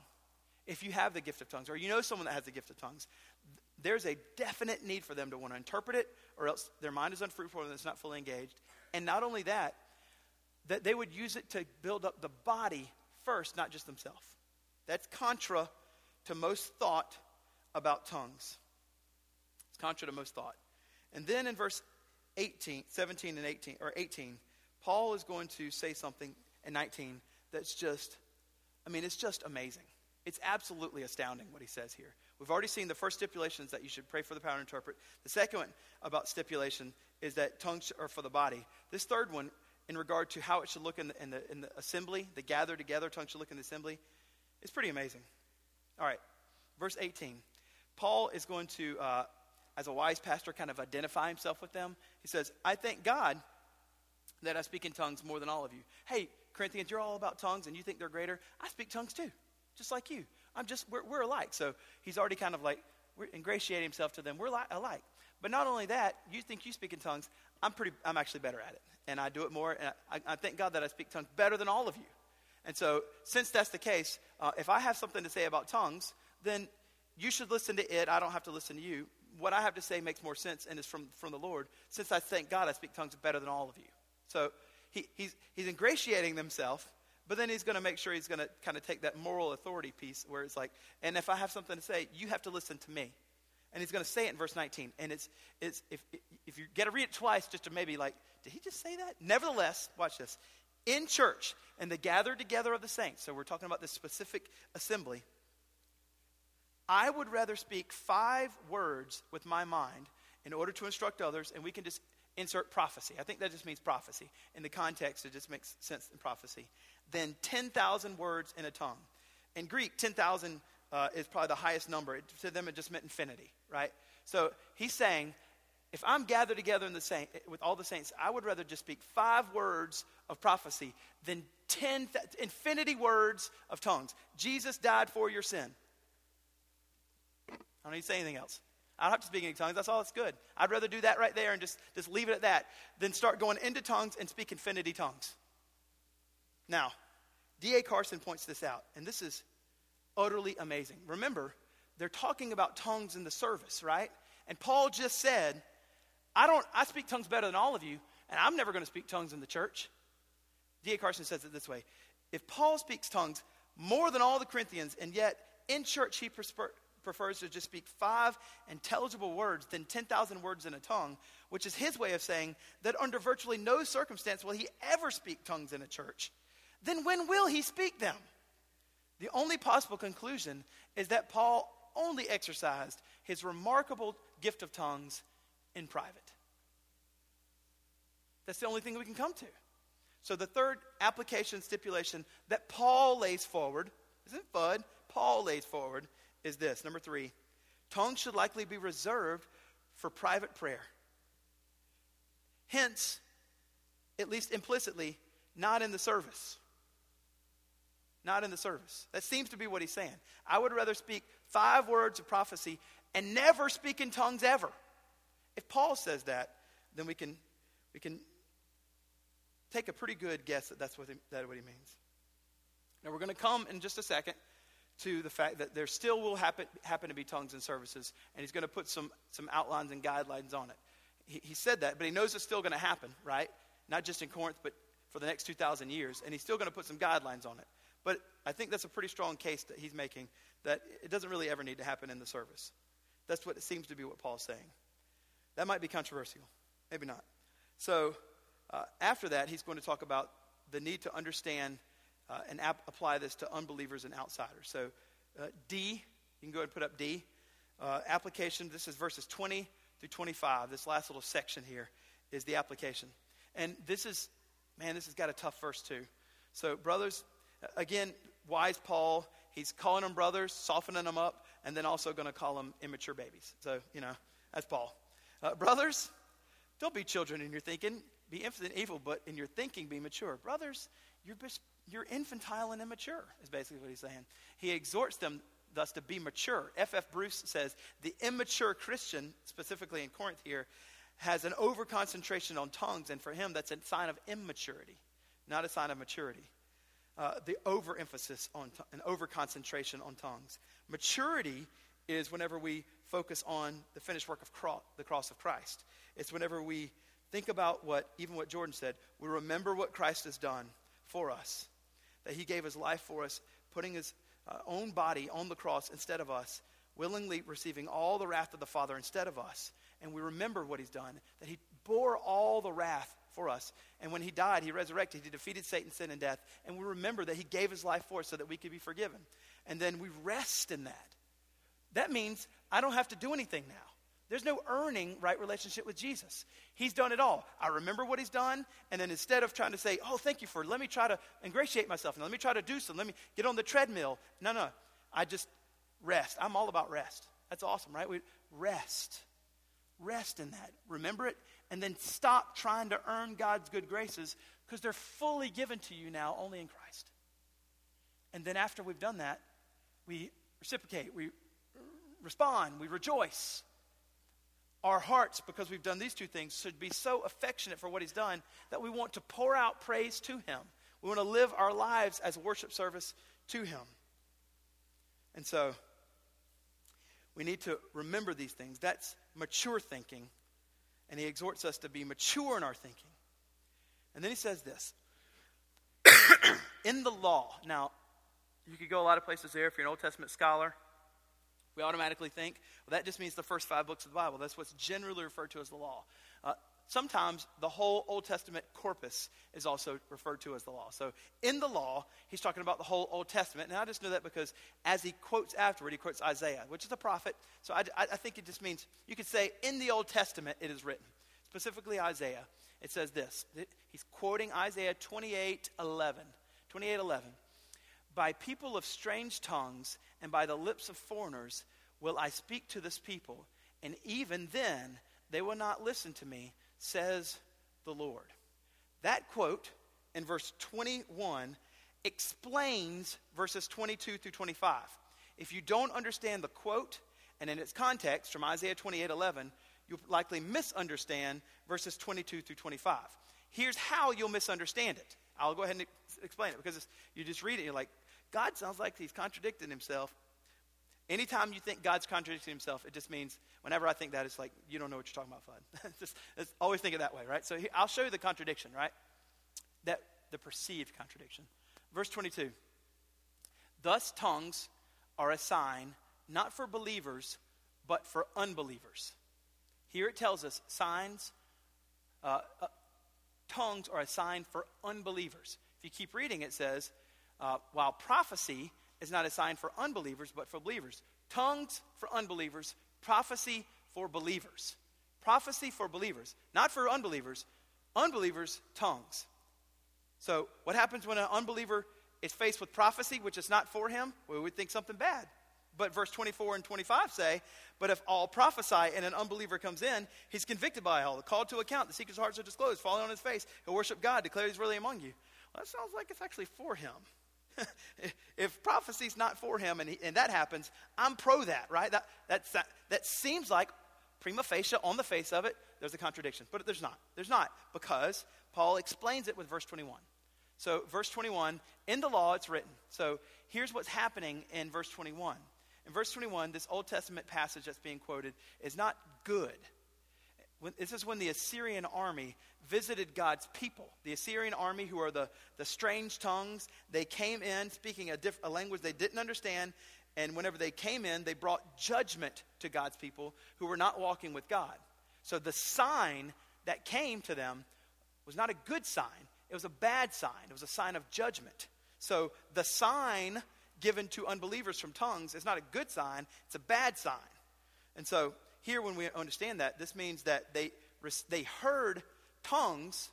if you have the gift of tongues, or you know someone that has the gift of tongues, there's a definite need for them to want to interpret it, or else their mind is unfruitful and it's not fully engaged. And not only that, that they would use it to build up the body first, not just themselves. That's contra to most thought about tongues. It's contra to most thought. And then in verse 18, 17 and 18, or 18, Paul is going to say something in 19 that's just, I mean, it's just amazing. It's absolutely astounding what he says here. We've already seen the first stipulations that you should pray for the power to interpret. The second one about stipulation is that tongues are for the body. This third one, in regard to how it should look in the, in the, in the assembly, the gather together, tongues should look in the assembly, is pretty amazing. All right, verse 18. Paul is going to, uh, as a wise pastor, kind of identify himself with them. He says, I thank God that I speak in tongues more than all of you. Hey, Corinthians, you're all about tongues and you think they're greater. I speak tongues too, just like you. I'm just, we're, we're alike. So he's already kind of like ingratiating himself to them. We're li- alike. But not only that, you think you speak in tongues. I'm pretty, I'm actually better at it. And I do it more. And I, I thank God that I speak tongues better than all of you. And so, since that's the case, uh, if I have something to say about tongues, then you should listen to it. I don't have to listen to you. What I have to say makes more sense and is from, from the Lord, since I thank God I speak tongues better than all of you. So, he, he's, he's ingratiating himself but then he's going to make sure he's going to kind of take that moral authority piece where it's like, and if I have something to say, you have to listen to me. And he's going to say it in verse 19. And it's, it's if, if you get to read it twice just to maybe like, did he just say that? Nevertheless, watch this. In church, and the gathered together of the saints, so we're talking about this specific assembly, I would rather speak five words with my mind in order to instruct others, and we can just insert prophecy. I think that just means prophecy. In the context, it just makes sense in prophecy Then 10,000 words in a tongue. In Greek, 10,000 uh, is probably the highest number. It, to them, it just meant infinity, right? So he's saying, if I'm gathered together in the saint, with all the saints, I would rather just speak five words of prophecy than 10 th- infinity words of tongues. Jesus died for your sin. I don't need to say anything else. I don't have to speak any tongues. That's all that's good. I'd rather do that right there and just, just leave it at that than start going into tongues and speak infinity tongues. Now, D.A. Carson points this out, and this is utterly amazing. Remember, they're talking about tongues in the service, right? And Paul just said, I don't I speak tongues better than all of you, and I'm never going to speak tongues in the church. D.A. Carson says it this way. If Paul speaks tongues more than all the Corinthians, and yet in church he prefers to just speak five intelligible words than 10,000 words in a tongue, which is his way of saying that under virtually no circumstance will he ever speak tongues in a church then when will he speak them? The only possible conclusion is that Paul only exercised his remarkable gift of tongues in private. That's the only thing we can come to. So, the third application stipulation that Paul lays forward, isn't Bud? Paul lays forward is this number three tongues should likely be reserved for private prayer. Hence, at least implicitly, not in the service not in the service. That seems to be what he's saying. I would rather speak five words of prophecy and never speak in tongues ever. If Paul says that, then we can, we can take a pretty good guess that that's what he, that what he means. Now, we're going to come in just a second to the fact that there still will happen, happen to be tongues and services, and he's going to put some, some outlines and guidelines on it. He, he said that, but he knows it's still going to happen, right? Not just in Corinth, but for the next 2,000 years, and he's still going to put some guidelines on it. But I think that's a pretty strong case that he's making that it doesn't really ever need to happen in the service. That's what it seems to be what Paul's saying. That might be controversial. Maybe not. So uh, after that, he's going to talk about the need to understand uh, and ap- apply this to unbelievers and outsiders. So uh, D, you can go ahead and put up D. Uh, application, this is verses 20 through 25. This last little section here is the application. And this is, man, this has got a tough verse too. So, brothers, Again, wise Paul, he's calling them brothers, softening them up, and then also going to call them immature babies. So, you know, that's Paul. Uh, brothers, don't be children in your thinking. Be infant and evil, but in your thinking, be mature. Brothers, you're, you're infantile and immature, is basically what he's saying. He exhorts them thus to be mature. F.F. F. Bruce says the immature Christian, specifically in Corinth here, has an over concentration on tongues, and for him, that's a sign of immaturity, not a sign of maturity uh, the overemphasis on t- an over concentration on tongues. Maturity is whenever we focus on the finished work of cro- the cross of Christ. It's whenever we think about what, even what Jordan said, we remember what Christ has done for us, that he gave his life for us, putting his uh, own body on the cross instead of us, willingly receiving all the wrath of the Father instead of us. And we remember what he's done, that he bore all the wrath for us. And when he died, he resurrected, he defeated Satan, sin, and death. And we remember that he gave his life for us so that we could be forgiven. And then we rest in that. That means I don't have to do anything now. There's no earning right relationship with Jesus. He's done it all. I remember what he's done, and then instead of trying to say, Oh, thank you for let me try to ingratiate myself, and let me try to do something, let me get on the treadmill. No, no. I just rest. I'm all about rest. That's awesome, right? We rest. Rest in that. Remember it, and then stop trying to earn God's good graces because they're fully given to you now only in Christ. And then after we've done that, we reciprocate, we respond, we rejoice. Our hearts, because we've done these two things, should be so affectionate for what He's done that we want to pour out praise to Him. We want to live our lives as worship service to Him. And so, we need to remember these things. That's mature thinking. And He exhorts us to be mature in our thinking. And then He says this In the law, now, you could go a lot of places there if you're an Old Testament scholar we automatically think, well, that just means the first five books of the Bible. That's what's generally referred to as the law. Uh, sometimes the whole Old Testament corpus is also referred to as the law. So in the law, he's talking about the whole Old Testament. And I just know that because as he quotes afterward, he quotes Isaiah, which is a prophet. So I, I think it just means you could say in the Old Testament it is written, specifically Isaiah. It says this. He's quoting Isaiah 28 11. 28 11. By people of strange tongues and by the lips of foreigners will I speak to this people, and even then they will not listen to me, says the Lord. That quote in verse 21 explains verses 22 through 25. If you don't understand the quote and in its context from Isaiah 28 11, you'll likely misunderstand verses 22 through 25. Here's how you'll misunderstand it. I'll go ahead and explain it because you just read it, you're like, God sounds like he's contradicting himself. Anytime you think God's contradicting himself, it just means whenever I think that, it's like, you don't know what you're talking about, Fudd. just, just always think it that way, right? So I'll show you the contradiction, right? That the perceived contradiction. Verse 22. Thus tongues are a sign not for believers, but for unbelievers. Here it tells us signs, uh, uh, tongues are a sign for unbelievers. If you keep reading, it says, uh, while prophecy is not a sign for unbelievers, but for believers. Tongues for unbelievers, prophecy for believers. Prophecy for believers, not for unbelievers. Unbelievers, tongues. So, what happens when an unbeliever is faced with prophecy, which is not for him? Well, We would think something bad. But verse 24 and 25 say, But if all prophesy and an unbeliever comes in, he's convicted by all, called to account, the secrets of hearts are disclosed, falling on his face, he'll worship God, declare he's really among you. Well, that sounds like it's actually for him. if prophecy's not for him and, he, and that happens, I'm pro that, right? That, that's, that, that seems like prima facie, on the face of it, there's a contradiction. But there's not. There's not because Paul explains it with verse 21. So, verse 21, in the law it's written. So, here's what's happening in verse 21. In verse 21, this Old Testament passage that's being quoted is not good. When, this is when the Assyrian army visited God's people. The Assyrian army, who are the, the strange tongues, they came in speaking a, diff, a language they didn't understand. And whenever they came in, they brought judgment to God's people who were not walking with God. So the sign that came to them was not a good sign, it was a bad sign. It was a sign of judgment. So the sign given to unbelievers from tongues is not a good sign, it's a bad sign. And so here, when we understand that, this means that they, they heard tongues.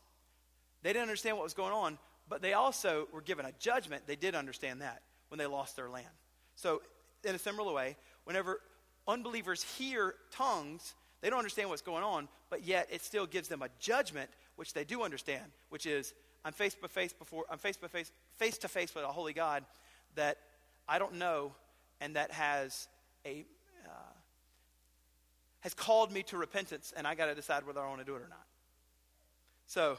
They didn't understand what was going on, but they also were given a judgment. They did understand that when they lost their land. So, in a similar way, whenever unbelievers hear tongues, they don't understand what's going on, but yet it still gives them a judgment, which they do understand, which is I'm face to face before I'm face to face face to face with a holy God that I don't know, and that has a has called me to repentance, and I got to decide whether I want to do it or not. So,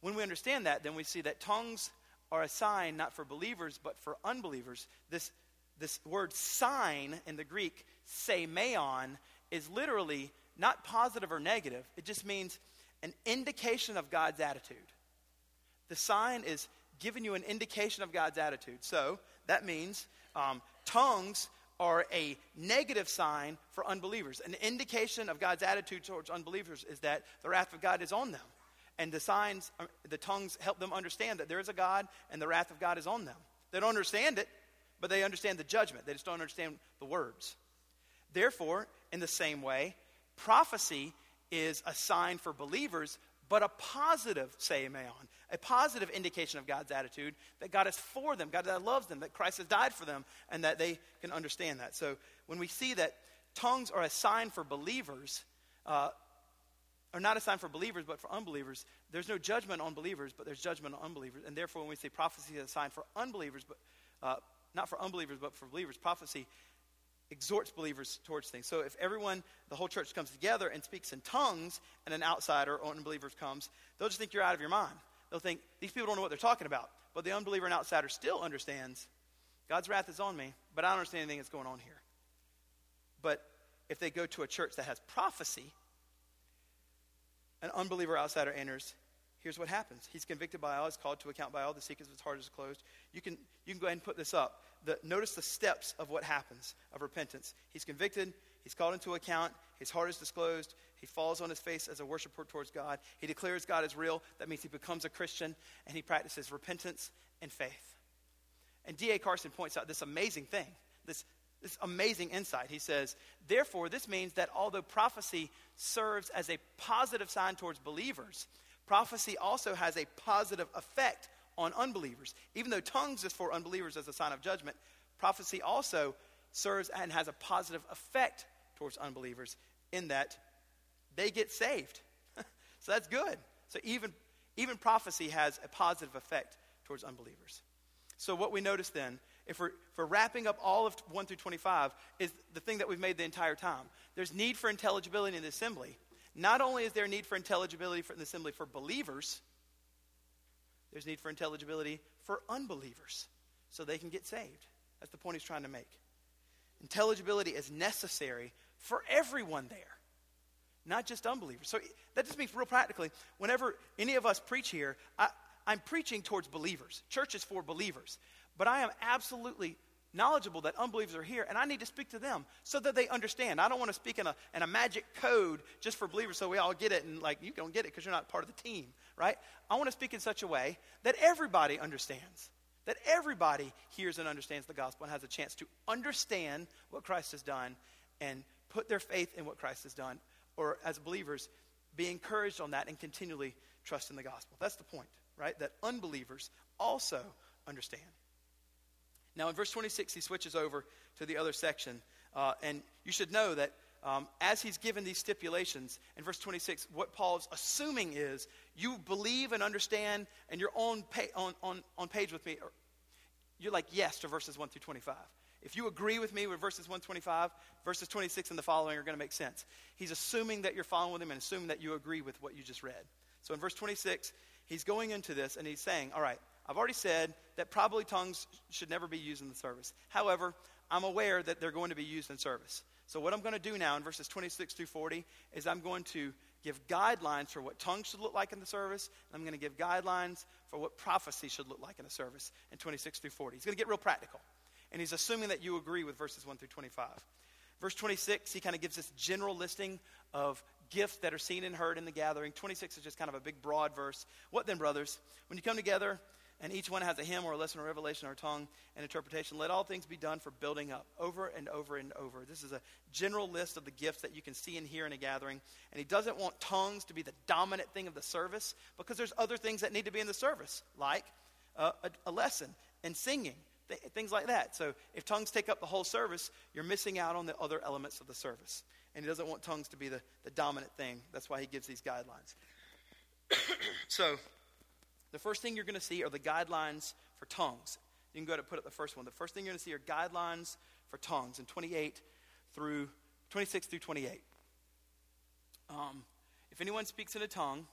when we understand that, then we see that tongues are a sign not for believers, but for unbelievers. This this word sign in the Greek, semeion, is literally not positive or negative. It just means an indication of God's attitude. The sign is giving you an indication of God's attitude. So that means um, tongues are a negative sign for unbelievers. An indication of God's attitude towards unbelievers is that the wrath of God is on them. And the signs, uh, the tongues help them understand that there is a God and the wrath of God is on them. They don't understand it, but they understand the judgment. They just don't understand the words. Therefore, in the same way, prophecy is a sign for believers, but a positive semeion, a positive indication of God's attitude that God is for them, God that loves them, that Christ has died for them, and that they can understand that. So when we see that tongues are a sign for believers, uh, or not a sign for believers, but for unbelievers, there's no judgment on believers, but there's judgment on unbelievers. And therefore, when we say prophecy is a sign for unbelievers, but uh, not for unbelievers, but for believers, prophecy exhorts believers towards things. So if everyone, the whole church comes together and speaks in tongues, and an outsider or unbeliever comes, they'll just think you're out of your mind. They'll think these people don't know what they're talking about. But the unbeliever and outsider still understands God's wrath is on me, but I don't understand anything that's going on here. But if they go to a church that has prophecy, an unbeliever outsider enters, here's what happens. He's convicted by all, he's called to account by all, the secrets of his heart is closed. You can, you can go ahead and put this up the, notice the steps of what happens of repentance. He's convicted, he's called into account, his heart is disclosed, he falls on his face as a worshiper towards God. He declares God is real. That means he becomes a Christian and he practices repentance and faith. And D.A. Carson points out this amazing thing, this, this amazing insight. He says, Therefore, this means that although prophecy serves as a positive sign towards believers, prophecy also has a positive effect on unbelievers. Even though tongues is for unbelievers as a sign of judgment, prophecy also serves and has a positive effect towards unbelievers in that they get saved. so that's good. So even, even prophecy has a positive effect towards unbelievers. So what we notice then, if we're, if we're wrapping up all of 1 through 25, is the thing that we've made the entire time. There's need for intelligibility in the assembly. Not only is there a need for intelligibility in the assembly for believers, there's need for intelligibility for unbelievers so they can get saved. That's the point he's trying to make. Intelligibility is necessary for everyone there, not just unbelievers. So that just means, real practically, whenever any of us preach here, I, I'm preaching towards believers. Church is for believers. But I am absolutely knowledgeable that unbelievers are here, and I need to speak to them so that they understand. I don't want to speak in a, in a magic code just for believers so we all get it, and like, you don't get it because you're not part of the team, right? I want to speak in such a way that everybody understands, that everybody hears and understands the gospel and has a chance to understand what Christ has done and put their faith in what Christ has done, or as believers, be encouraged on that and continually trust in the gospel. That's the point, right? That unbelievers also understand. Now, in verse 26, he switches over to the other section. Uh, and you should know that um, as he's given these stipulations, in verse 26, what Paul's assuming is you believe and understand, and you're on, on, on, on page with me. You're like yes to verses 1 through 25. If you agree with me with verses 125, verses 26 and the following are going to make sense. He's assuming that you're following with him and assuming that you agree with what you just read. So in verse 26, he's going into this and he's saying, All right, I've already said that probably tongues should never be used in the service. However, I'm aware that they're going to be used in service. So, what I'm going to do now in verses 26 through 40 is I'm going to give guidelines for what tongues should look like in the service, and I'm going to give guidelines for what prophecy should look like in the service in 26 through 40. He's going to get real practical. And he's assuming that you agree with verses 1 through 25. Verse 26, he kind of gives this general listing of gifts that are seen and heard in the gathering. 26 is just kind of a big, broad verse. What then, brothers? When you come together, and each one has a hymn or a lesson or revelation or tongue and interpretation. Let all things be done for building up, over and over and over. This is a general list of the gifts that you can see and hear in a gathering. And he doesn't want tongues to be the dominant thing of the service because there's other things that need to be in the service, like uh, a, a, lesson and singing, th- things like that. So if tongues take up the whole service, you're missing out on the other elements of the service. And he doesn't want tongues to be the, the dominant thing. That's why he gives these guidelines. so the first thing you're going to see are the guidelines for tongues. You can go to put up the first one. The first thing you're going to see are guidelines for tongues in 28 through 26 through 28. Um, if anyone speaks in a tongue,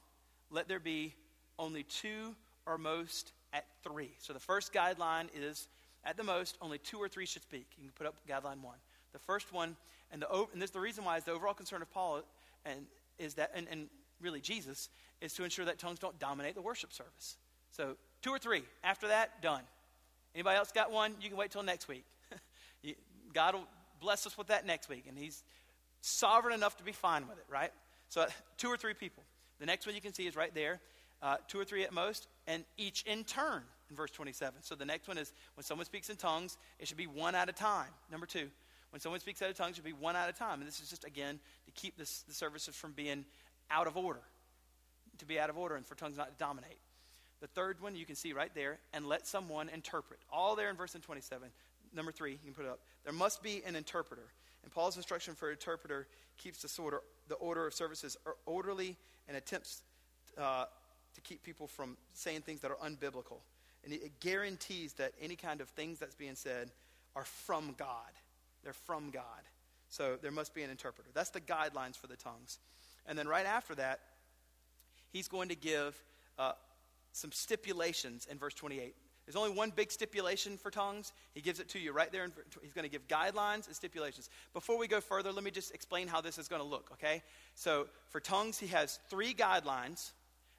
let there be only two or most at three. So the first guideline is At the most, only two or three should speak. You can put up guideline one. The first one, and the and this the reason why is the overall concern of Paul and is that and, and really Jesus is to ensure that tongues don't dominate the worship service. So two or three. After that, done. Anybody else got one? You can wait till next week. God will bless us with that next week, and He's sovereign enough to be fine with it, right? So uh, two or three people. The next one you can see is right there, uh, two or three at most, and each in turn in verse 27. So the next one is when someone speaks in tongues, it should be one at a time. Number two, when someone speaks out of tongues, it should be one at a time. And this is just, again, to keep this, the services from being out of order, to be out of order and for tongues not to dominate. The third one you can see right there, and let someone interpret. All there in verse 27. Number three, you can put it up. There must be an interpreter. And Paul's instruction for interpreter keeps the order, the order of services orderly and attempts uh, to keep people from saying things that are unbiblical. And it guarantees that any kind of things that's being said are from God. They're from God. So there must be an interpreter. That's the guidelines for the tongues. And then right after that, he's going to give uh, some stipulations in verse 28. There's only one big stipulation for tongues. He gives it to you right there. he's going to give guidelines and stipulations. Before we go further, let me just explain how this is going to look, okay? So for tongues, he has three guidelines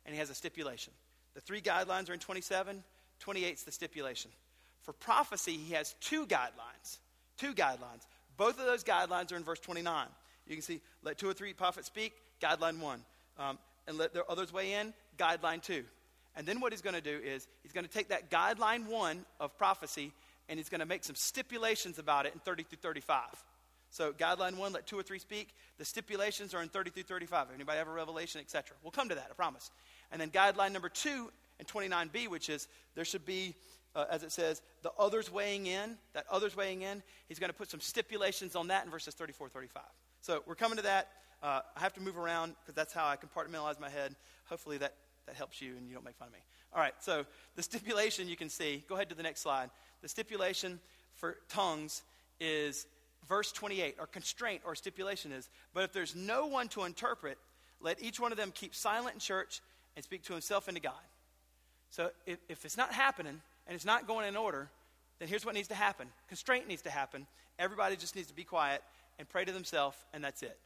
and he has a stipulation. The three guidelines are in 27, 28 is the stipulation. For prophecy, he has two guidelines. Two guidelines. Both of those guidelines are in verse 29. You can see, let two or three prophets speak, guideline one. Um, and let the others weigh in, guideline two. And then what he's going to do is he's going to take that guideline one of prophecy and he's going to make some stipulations about it in 30 through 35. So guideline one, let two or three speak. The stipulations are in 30 through 35. Anybody have a revelation, etc. We'll come to that, I promise. And then guideline number two in 29b, which is there should be, uh, as it says, the others weighing in. That others weighing in, he's going to put some stipulations on that in verses 34, 35. So we're coming to that. Uh, I have to move around because that's how I compartmentalize my head. Hopefully that that helps you and you don't make fun of me. All right, so the stipulation you can see, go ahead to the next slide. The stipulation for tongues is verse 28, or constraint or stipulation is, but if there's no one to interpret, let each one of them keep silent in church and speak to himself and to God. So if, if it's not happening and it's not going in order, then here's what needs to happen constraint needs to happen. Everybody just needs to be quiet and pray to themselves, and that's it.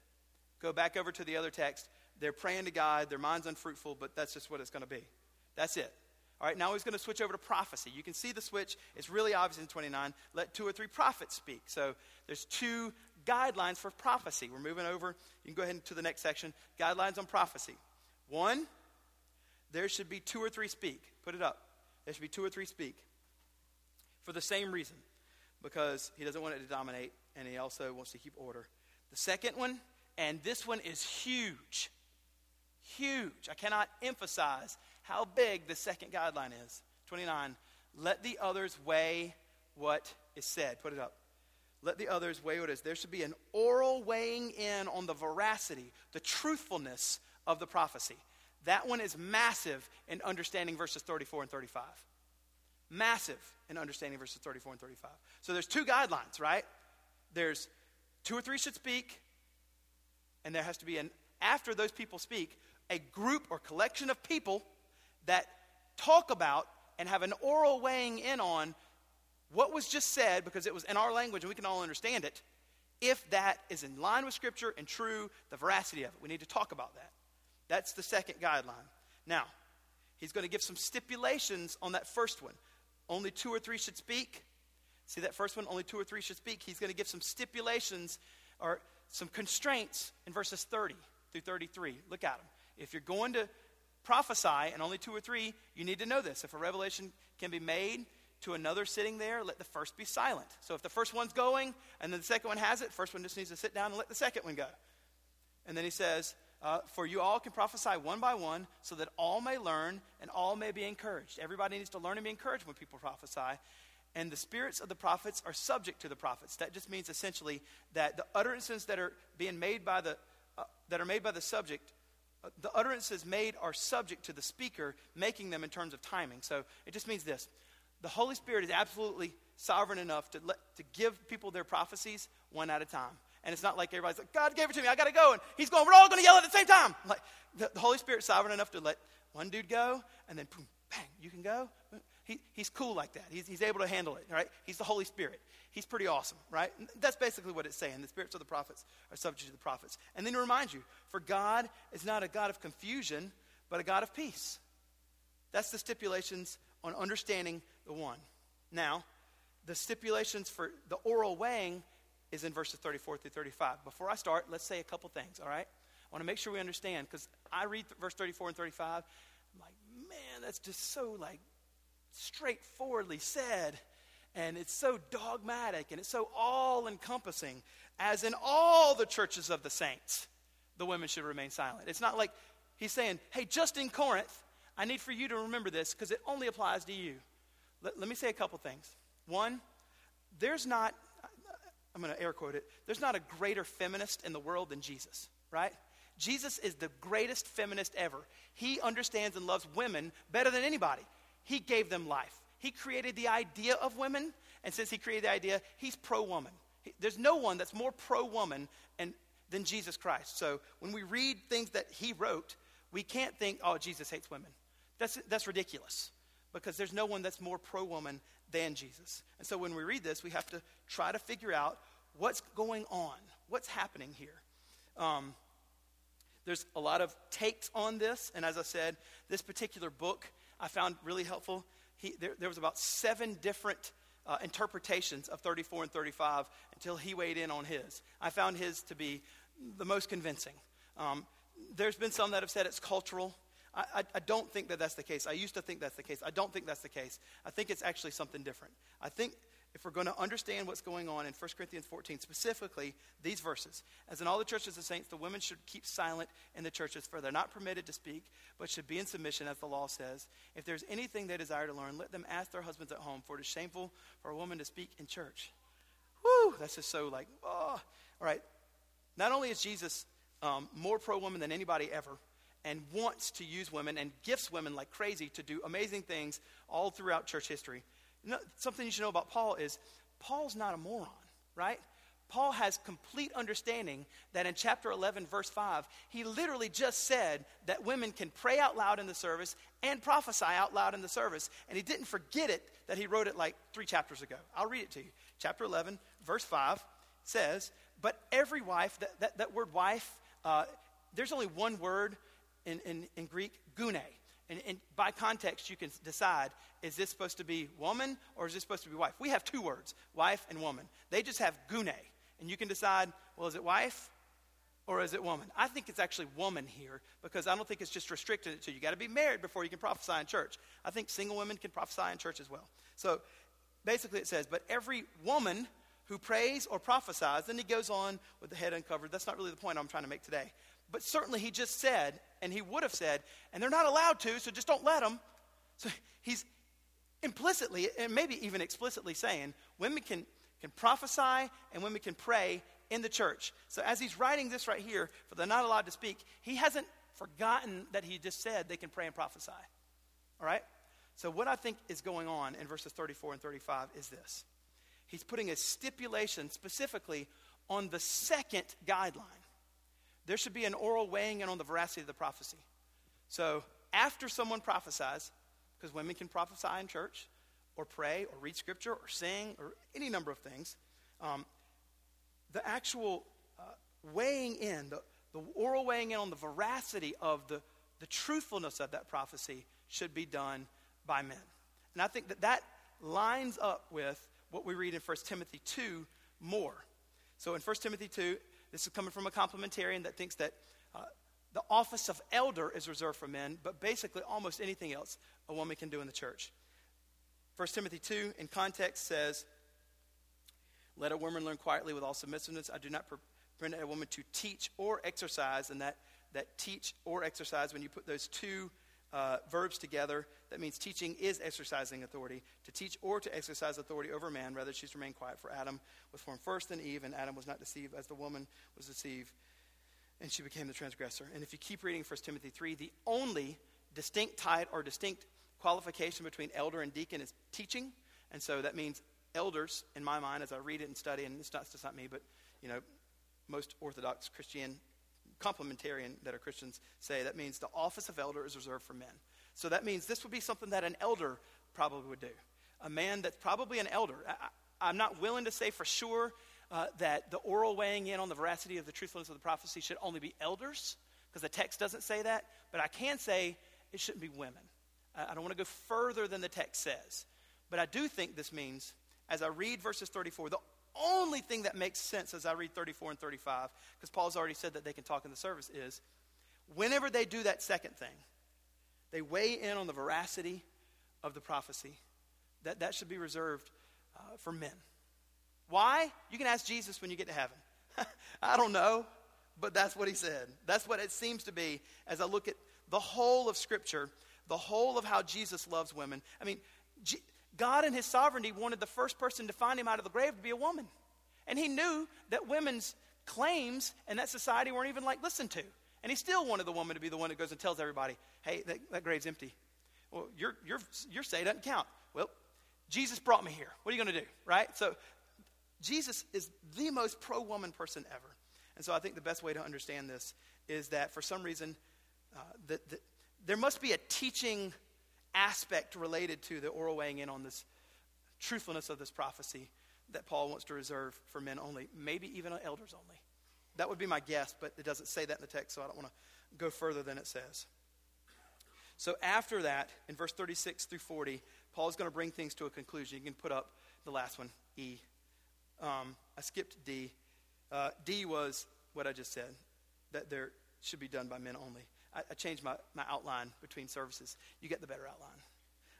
Go back over to the other text. They're praying to God. Their mind's unfruitful, but that's just what it's going to be. That's it. All right, now he's going to switch over to prophecy. You can see the switch. It's really obvious in 29. Let two or three prophets speak. So there's two guidelines for prophecy. We're moving over. You can go ahead to the next section. Guidelines on prophecy. One, there should be two or three speak. Put it up. There should be two or three speak. For the same reason, because he doesn't want it to dominate, and he also wants to keep order. The second one, and this one is huge huge. I cannot emphasize how big the second guideline is. 29. Let the others weigh what is said. Put it up. Let the others weigh what is. There should be an oral weighing in on the veracity, the truthfulness of the prophecy. That one is massive in understanding verses 34 and 35. Massive in understanding verses 34 and 35. So there's two guidelines, right? There's two or three should speak, and there has to be an, after those people speak, a group or collection of people that talk about and have an oral weighing in on what was just said because it was in our language and we can all understand it. If that is in line with Scripture and true, the veracity of it. We need to talk about that. That's the second guideline. Now, he's going to give some stipulations on that first one. Only two or three should speak. See that first one? Only two or three should speak. He's going to give some stipulations or some constraints in verses 30 through 33. Look at them. If you're going to prophesy and only two or three, you need to know this. If a revelation can be made to another sitting there, let the first be silent. So if the first one's going and then the second one has it, first one just needs to sit down and let the second one go. And then he says, uh, For you all can prophesy one by one, so that all may learn and all may be encouraged. Everybody needs to learn and be encouraged when people prophesy. And the spirits of the prophets are subject to the prophets. That just means essentially that the utterances that are being made by the uh, that are made by the subject the utterances made are subject to the speaker making them in terms of timing. So it just means this the Holy Spirit is absolutely sovereign enough to, let, to give people their prophecies one at a time. And it's not like everybody's like, God gave it to me, I got to go. And he's going, we're all going to yell at the same time. Like, the, the Holy Spirit's sovereign enough to let one dude go, and then boom, bang, you can go. He, he's cool like that. He's, he's able to handle it, right? He's the Holy Spirit. He's pretty awesome, right? That's basically what it's saying. The spirits of the prophets are subject to the prophets. And then it reminds you, for God is not a God of confusion, but a God of peace. That's the stipulations on understanding the one. Now, the stipulations for the oral weighing is in verses 34 through 35. Before I start, let's say a couple things, all right? I want to make sure we understand because I read verse 34 and 35. I'm like, man, that's just so like straightforwardly said, and it's so dogmatic, and it's so all encompassing, as in all the churches of the saints, the women should remain silent. It's not like he's saying, hey, just in Corinth, I need for you to remember this because it only applies to you. Let, let me say a couple things. One, there's not, I'm going to air quote it, there's not a greater feminist in the world than Jesus, right? Jesus is the greatest feminist ever. He understands and loves women better than anybody. He gave them life. He created the idea of women, and since He created the idea, He's pro woman. There's no one that's more pro woman than Jesus Christ. So when we read things that He wrote, we can't think, oh, Jesus hates women. That's, that's ridiculous because there's no one that's more pro woman than Jesus. And so when we read this, we have to try to figure out what's going on, what's happening here. Um, there's a lot of takes on this, and as I said, this particular book I found really helpful. He, there, there was about seven different uh, interpretations of 34 and 35 until he weighed in on his. I found his to be the most convincing. Um, there's been some that have said it's cultural. I, I, I, don't think that that's the case. I used to think that's the case. I don't think that's the case. I think it's actually something different. I think if we're going to understand what's going on in 1 Corinthians 14, specifically these verses, as in all the churches of saints, the women should keep silent in the churches, for they're not permitted to speak, but should be in submission, as the law says. If there's anything they desire to learn, let them ask their husbands at home, for it is shameful for a woman to speak in church. Whew, that's just so like, oh. All right. Not only is Jesus um, more pro woman than anybody ever, and wants to use women and gifts women like crazy to do amazing things all throughout church history something you should know about Paul is Paul's not a moron, right? Paul has complete understanding that in chapter 11, verse 5, he literally just said that women can pray out loud in the service and prophesy out loud in the service. And he didn't forget it that he wrote it like three chapters ago. I'll read it to you. Chapter 11, verse 5 says, But every wife, that, that, that word wife, uh, there's only one word in, in, in Greek, gune. And, and, by context, you can decide is this supposed to be woman or is this supposed to be wife? We have two words, wife and woman. They just have gune. And you can decide, well, is it wife or is it woman? I think it's actually woman here because I don't think it's just restricted to you got to be married before you can prophesy in church. I think single women can prophesy in church as well. So basically, it says, but every woman who prays or prophesies, then he goes on with the head uncovered. That's not really the point I'm trying to make today. But certainly he just said, and he would have said, and they're not allowed to, so just don't let them. So he's implicitly, and maybe even explicitly saying, women can, can prophesy and women can pray in the church. So as he's writing this right here, for they're not allowed to speak, he hasn't forgotten that he just said they can pray and prophesy. All right? So what I think is going on in verses 34 and 35 is this. He's putting a stipulation specifically on the second guideline there should be an oral weighing in on the veracity of the prophecy. So after someone prophesies, because women can prophesy in church, or pray, or read scripture, or sing, or any number of things, um, the actual uh, weighing in, the, the oral weighing in on the veracity of the, the truthfulness of that prophecy should be done by men. And I think that that lines up with what we read in 1 Timothy 2 more. So in 1 Timothy 2, this is coming from a complementarian that thinks that uh, the office of elder is reserved for men, but basically almost anything else a woman can do in the church. 1 Timothy 2, in context, says, Let a woman learn quietly with all submissiveness. I do not permit a woman to teach or exercise, and that, that teach or exercise, when you put those two uh, verbs together, that means teaching is exercising authority. To teach or to exercise authority over man, rather she's remained quiet. For Adam was formed first, then Eve, and Adam was not deceived as the woman was deceived, and she became the transgressor. And if you keep reading 1 Timothy 3, the only distinct type or distinct qualification between elder and deacon is teaching. And so that means elders, in my mind, as I read it and study, and it's not, it's not me, but, you know, most Orthodox Christian complementarian that are Christians say that means the office of elder is reserved for men. So that means this would be something that an elder probably would do. A man that's probably an elder. I, am not willing to say for sure uh, that the oral weighing in on the veracity of the truthfulness of the prophecy should only be elders, because the text doesn't say that. But I can say it shouldn't be women. I, I don't want to go further than the text says. But I do think this means, as I read verses 34, the only thing that makes sense as I read 34 and 35, because Paul's already said that they can talk in the service, is whenever they do that second thing, they weigh in on the veracity of the prophecy. That, that should be reserved uh, for men. Why? You can ask Jesus when you get to heaven. I don't know, but that's what he said. That's what it seems to be as I look at the whole of Scripture, the whole of how Jesus loves women. I mean, God in his sovereignty wanted the first person to find him out of the grave to be a woman. And he knew that women's claims in that society weren't even like listened to. And he still wanted the woman to be the one that goes and tells everybody, hey, that, that grave's empty. Well, your, your, your say doesn't count. Well, Jesus brought me here. What are you going to do? Right? So, Jesus is the most pro woman person ever. And so, I think the best way to understand this is that for some reason, uh, the, the, there must be a teaching aspect related to the oral weighing in on this truthfulness of this prophecy that Paul wants to reserve for men only, maybe even elders only. That would be my guess, but it doesn't say that in the text, so I don't want to go further than it says. So after that, in verse 36 through 40, Paul is going to bring things to a conclusion. You can put up the last one, E. Um, I skipped D. Uh, D was what I just said, that there should be done by men only. I, I changed my, my outline between services. You get the better outline.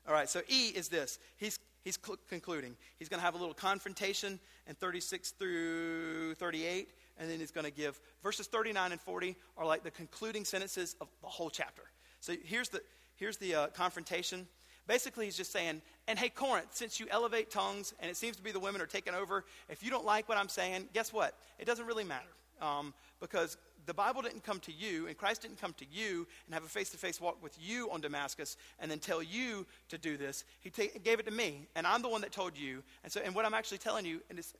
All right, so E is this. He's, he's cl- concluding. He's going to have a little confrontation in 36 through 38, and then he's going to give verses 39 and 40 are like the concluding sentences of the whole chapter. So here's the, here's the uh, confrontation. Basically, he's just saying, and hey, Corinth, since you elevate tongues and it seems to be the women are taking over, if you don't like what I'm saying, guess what? It doesn't really matter. Um, because the Bible didn't come to you, and Christ didn't come to you and have a face to face walk with you on Damascus and then tell you to do this. He gave it to me, and I'm the one that told you. And so, and what I'm actually telling you, and this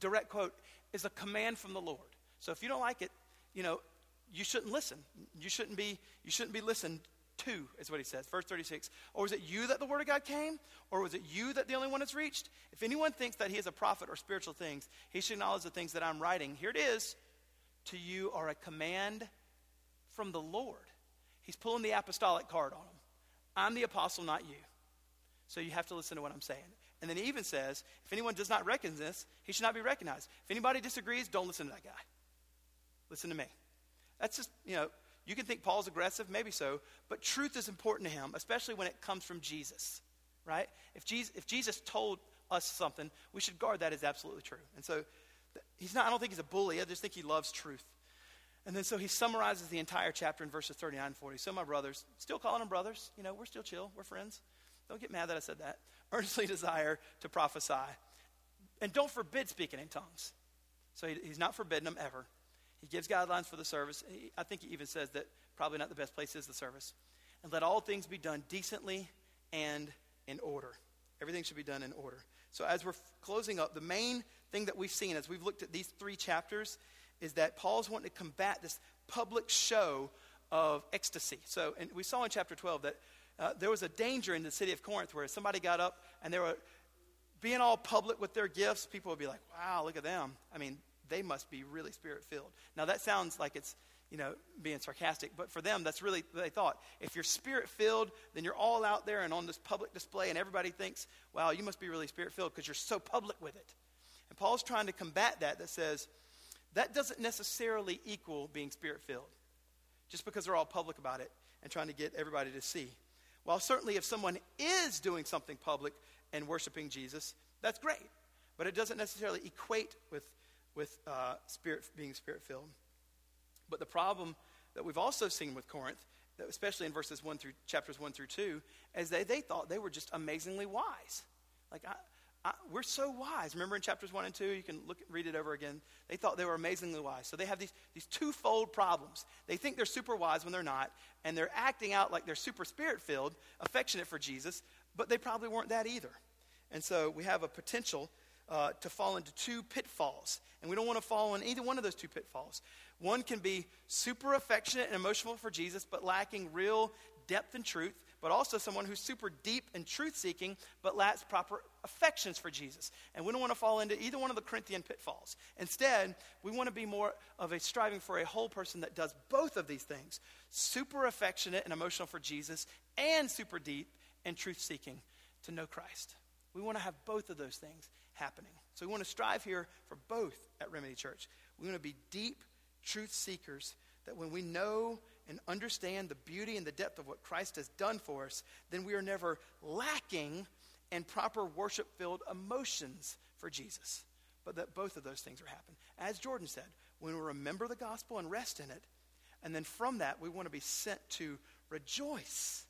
direct quote, is a command from the Lord. So if you don't like it, you know, you shouldn't listen. You shouldn't be, you shouldn't be listened to, is what he says. Verse 36. Or was it you that the word of God came? Or was it you that the only one has reached? If anyone thinks that he is a prophet or spiritual things, he should acknowledge the things that I'm writing. Here it is. To you are a command from the Lord. He's pulling the apostolic card on him. I'm the apostle, not you. So you have to listen to what I'm saying. And then he even says, if anyone does not reckon this, he should not be recognized. If anybody disagrees, don't listen to that guy. Listen to me. That's just, you know, you can think Paul's aggressive, maybe so, but truth is important to him, especially when it comes from Jesus, right? If Jesus, if Jesus told us something, we should guard that as absolutely true. And so he's not, I don't think he's a bully, I just think he loves truth. And then so he summarizes the entire chapter in verses 39 and 40. So, my brothers, still calling them brothers, you know, we're still chill, we're friends. Don't get mad that I said that. Earnestly desire to prophesy. And don't forbid speaking in tongues. So he, he's not forbidding them ever. He gives guidelines for the service. He, I think he even says that probably not the best place is the service. And let all things be done decently and in order. Everything should be done in order. So, as we're closing up, the main thing that we've seen as we've looked at these three chapters is that Paul's wanting to combat this public show of ecstasy. So, and we saw in chapter 12 that uh, there was a danger in the city of Corinth where somebody got up and they were being all public with their gifts. People would be like, wow, look at them. I mean, they must be really spirit filled. Now, that sounds like it's, you know, being sarcastic, but for them, that's really what they thought. If you're spirit filled, then you're all out there and on this public display, and everybody thinks, wow, you must be really spirit filled because you're so public with it. And Paul's trying to combat that, that says, that doesn't necessarily equal being spirit filled, just because they're all public about it and trying to get everybody to see. While certainly if someone is doing something public and worshiping Jesus, that's great. But it doesn't necessarily equate with with uh, spirit being spirit filled. But the problem that we've also seen with Corinth, especially in verses one through chapters one through two, is they they thought they were just amazingly wise. Like I, I, we're so wise. Remember in chapters one and two, you can look read it over again. They thought they were amazingly wise. So they have these these twofold problems. They think they're super wise when they're not, and they're acting out like they're super spirit filled, affectionate for Jesus, but they probably weren't that either. And so we have a potential uh, to fall into two pitfalls. And we don't want to fall in either one of those two pitfalls. One can be super affectionate and emotional for Jesus, but lacking real depth and truth. but also someone who's super deep in truth seeking, but lacks proper affections for Jesus. And we don't want to fall into either one of the Corinthian pitfalls. Instead, we want to be more of a striving for a whole person that does both of these things super affectionate and emotional for Jesus, and super deep and truth seeking to know Christ. We want to have both of those things happening. So we want to strive here for both at Remedy Church. We want to be deep truth seekers that when we know and understand the beauty and the depth of what Christ has done for us, then we are never lacking in proper worship filled emotions for Jesus. But that both of those things are happening. As Jordan said, when we remember the gospel and rest in it, and then from that, we want to be sent to rejoice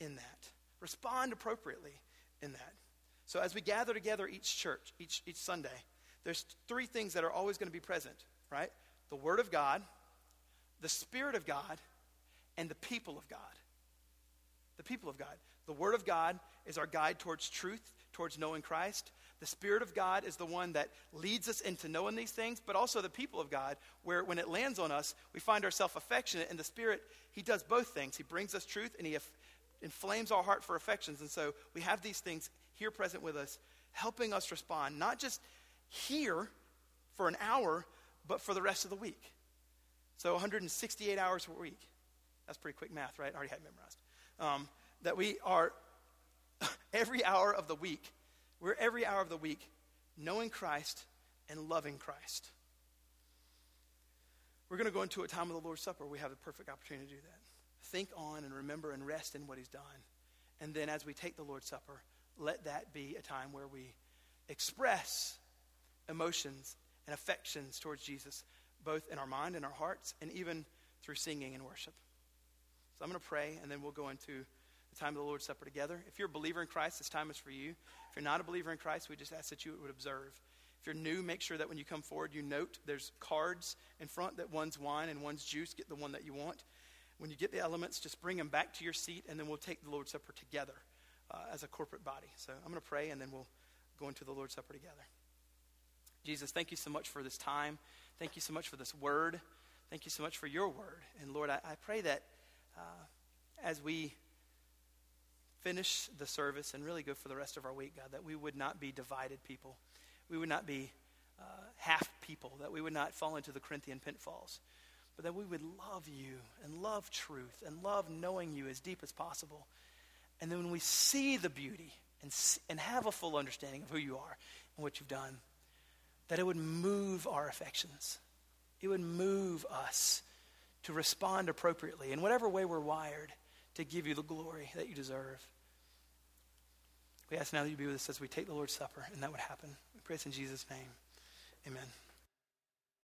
in that, respond appropriately in that. So as we gather together each church, each, each Sunday, there's three things that are always going to be present, right? The Word of God, the Spirit of God, and the people of God. The people of God. The Word of God is our guide towards truth, towards knowing Christ. The Spirit of God is the one that leads us into knowing these things, but also the people of God, where when it lands on us, we find ourselves affectionate, and the Spirit, He does both things. He brings us truth, and He inflames our heart for affections. And so we have these things here present with us, helping us respond, not just here for an hour, but for the rest of the week. So 168 hours a week. That's pretty quick math, right? I already had it memorized. Um, that we are every hour of the week, we're every hour of the week knowing Christ and loving Christ. We're going to go into a time of the Lord's Supper. We have the perfect opportunity to do that. Think on and remember and rest in what He's done. And then as we take the Lord's Supper, let that be a time where we express emotions and affections towards Jesus, both in our mind and our hearts, and even through singing and worship. So I'm going to pray, and then we'll go into the time of the Lord's Supper together. If you're a believer in Christ, this time is for you. If you're not a believer in Christ, we just ask that you would observe. If you're new, make sure that when you come forward, you note there's cards in front that one's wine and one's juice. Get the one that you want. When you get the elements, just bring them back to your seat, and then we'll take the Lord's Supper together uh, as a corporate body. So I'm going to pray, and then we'll go into the Lord's Supper together. Jesus, thank you so much for this time. Thank you so much for this word. Thank you so much for your word. And Lord, I, I pray that uh, as we finish the service and really go for the rest of our week, God, that we would not be divided people. We would not be uh, half people, that we would not fall into the Corinthian pitfalls, but that we would love you and love truth and love knowing you as deep as possible. And then when we see the beauty and, and have a full understanding of who you are and what you've done, that it would move our affections. It would move us to respond appropriately in whatever way we're wired to give you the glory that you deserve. We ask now that you be with us as we take the Lord's Supper, and that would happen. We pray this in Jesus' name. Amen.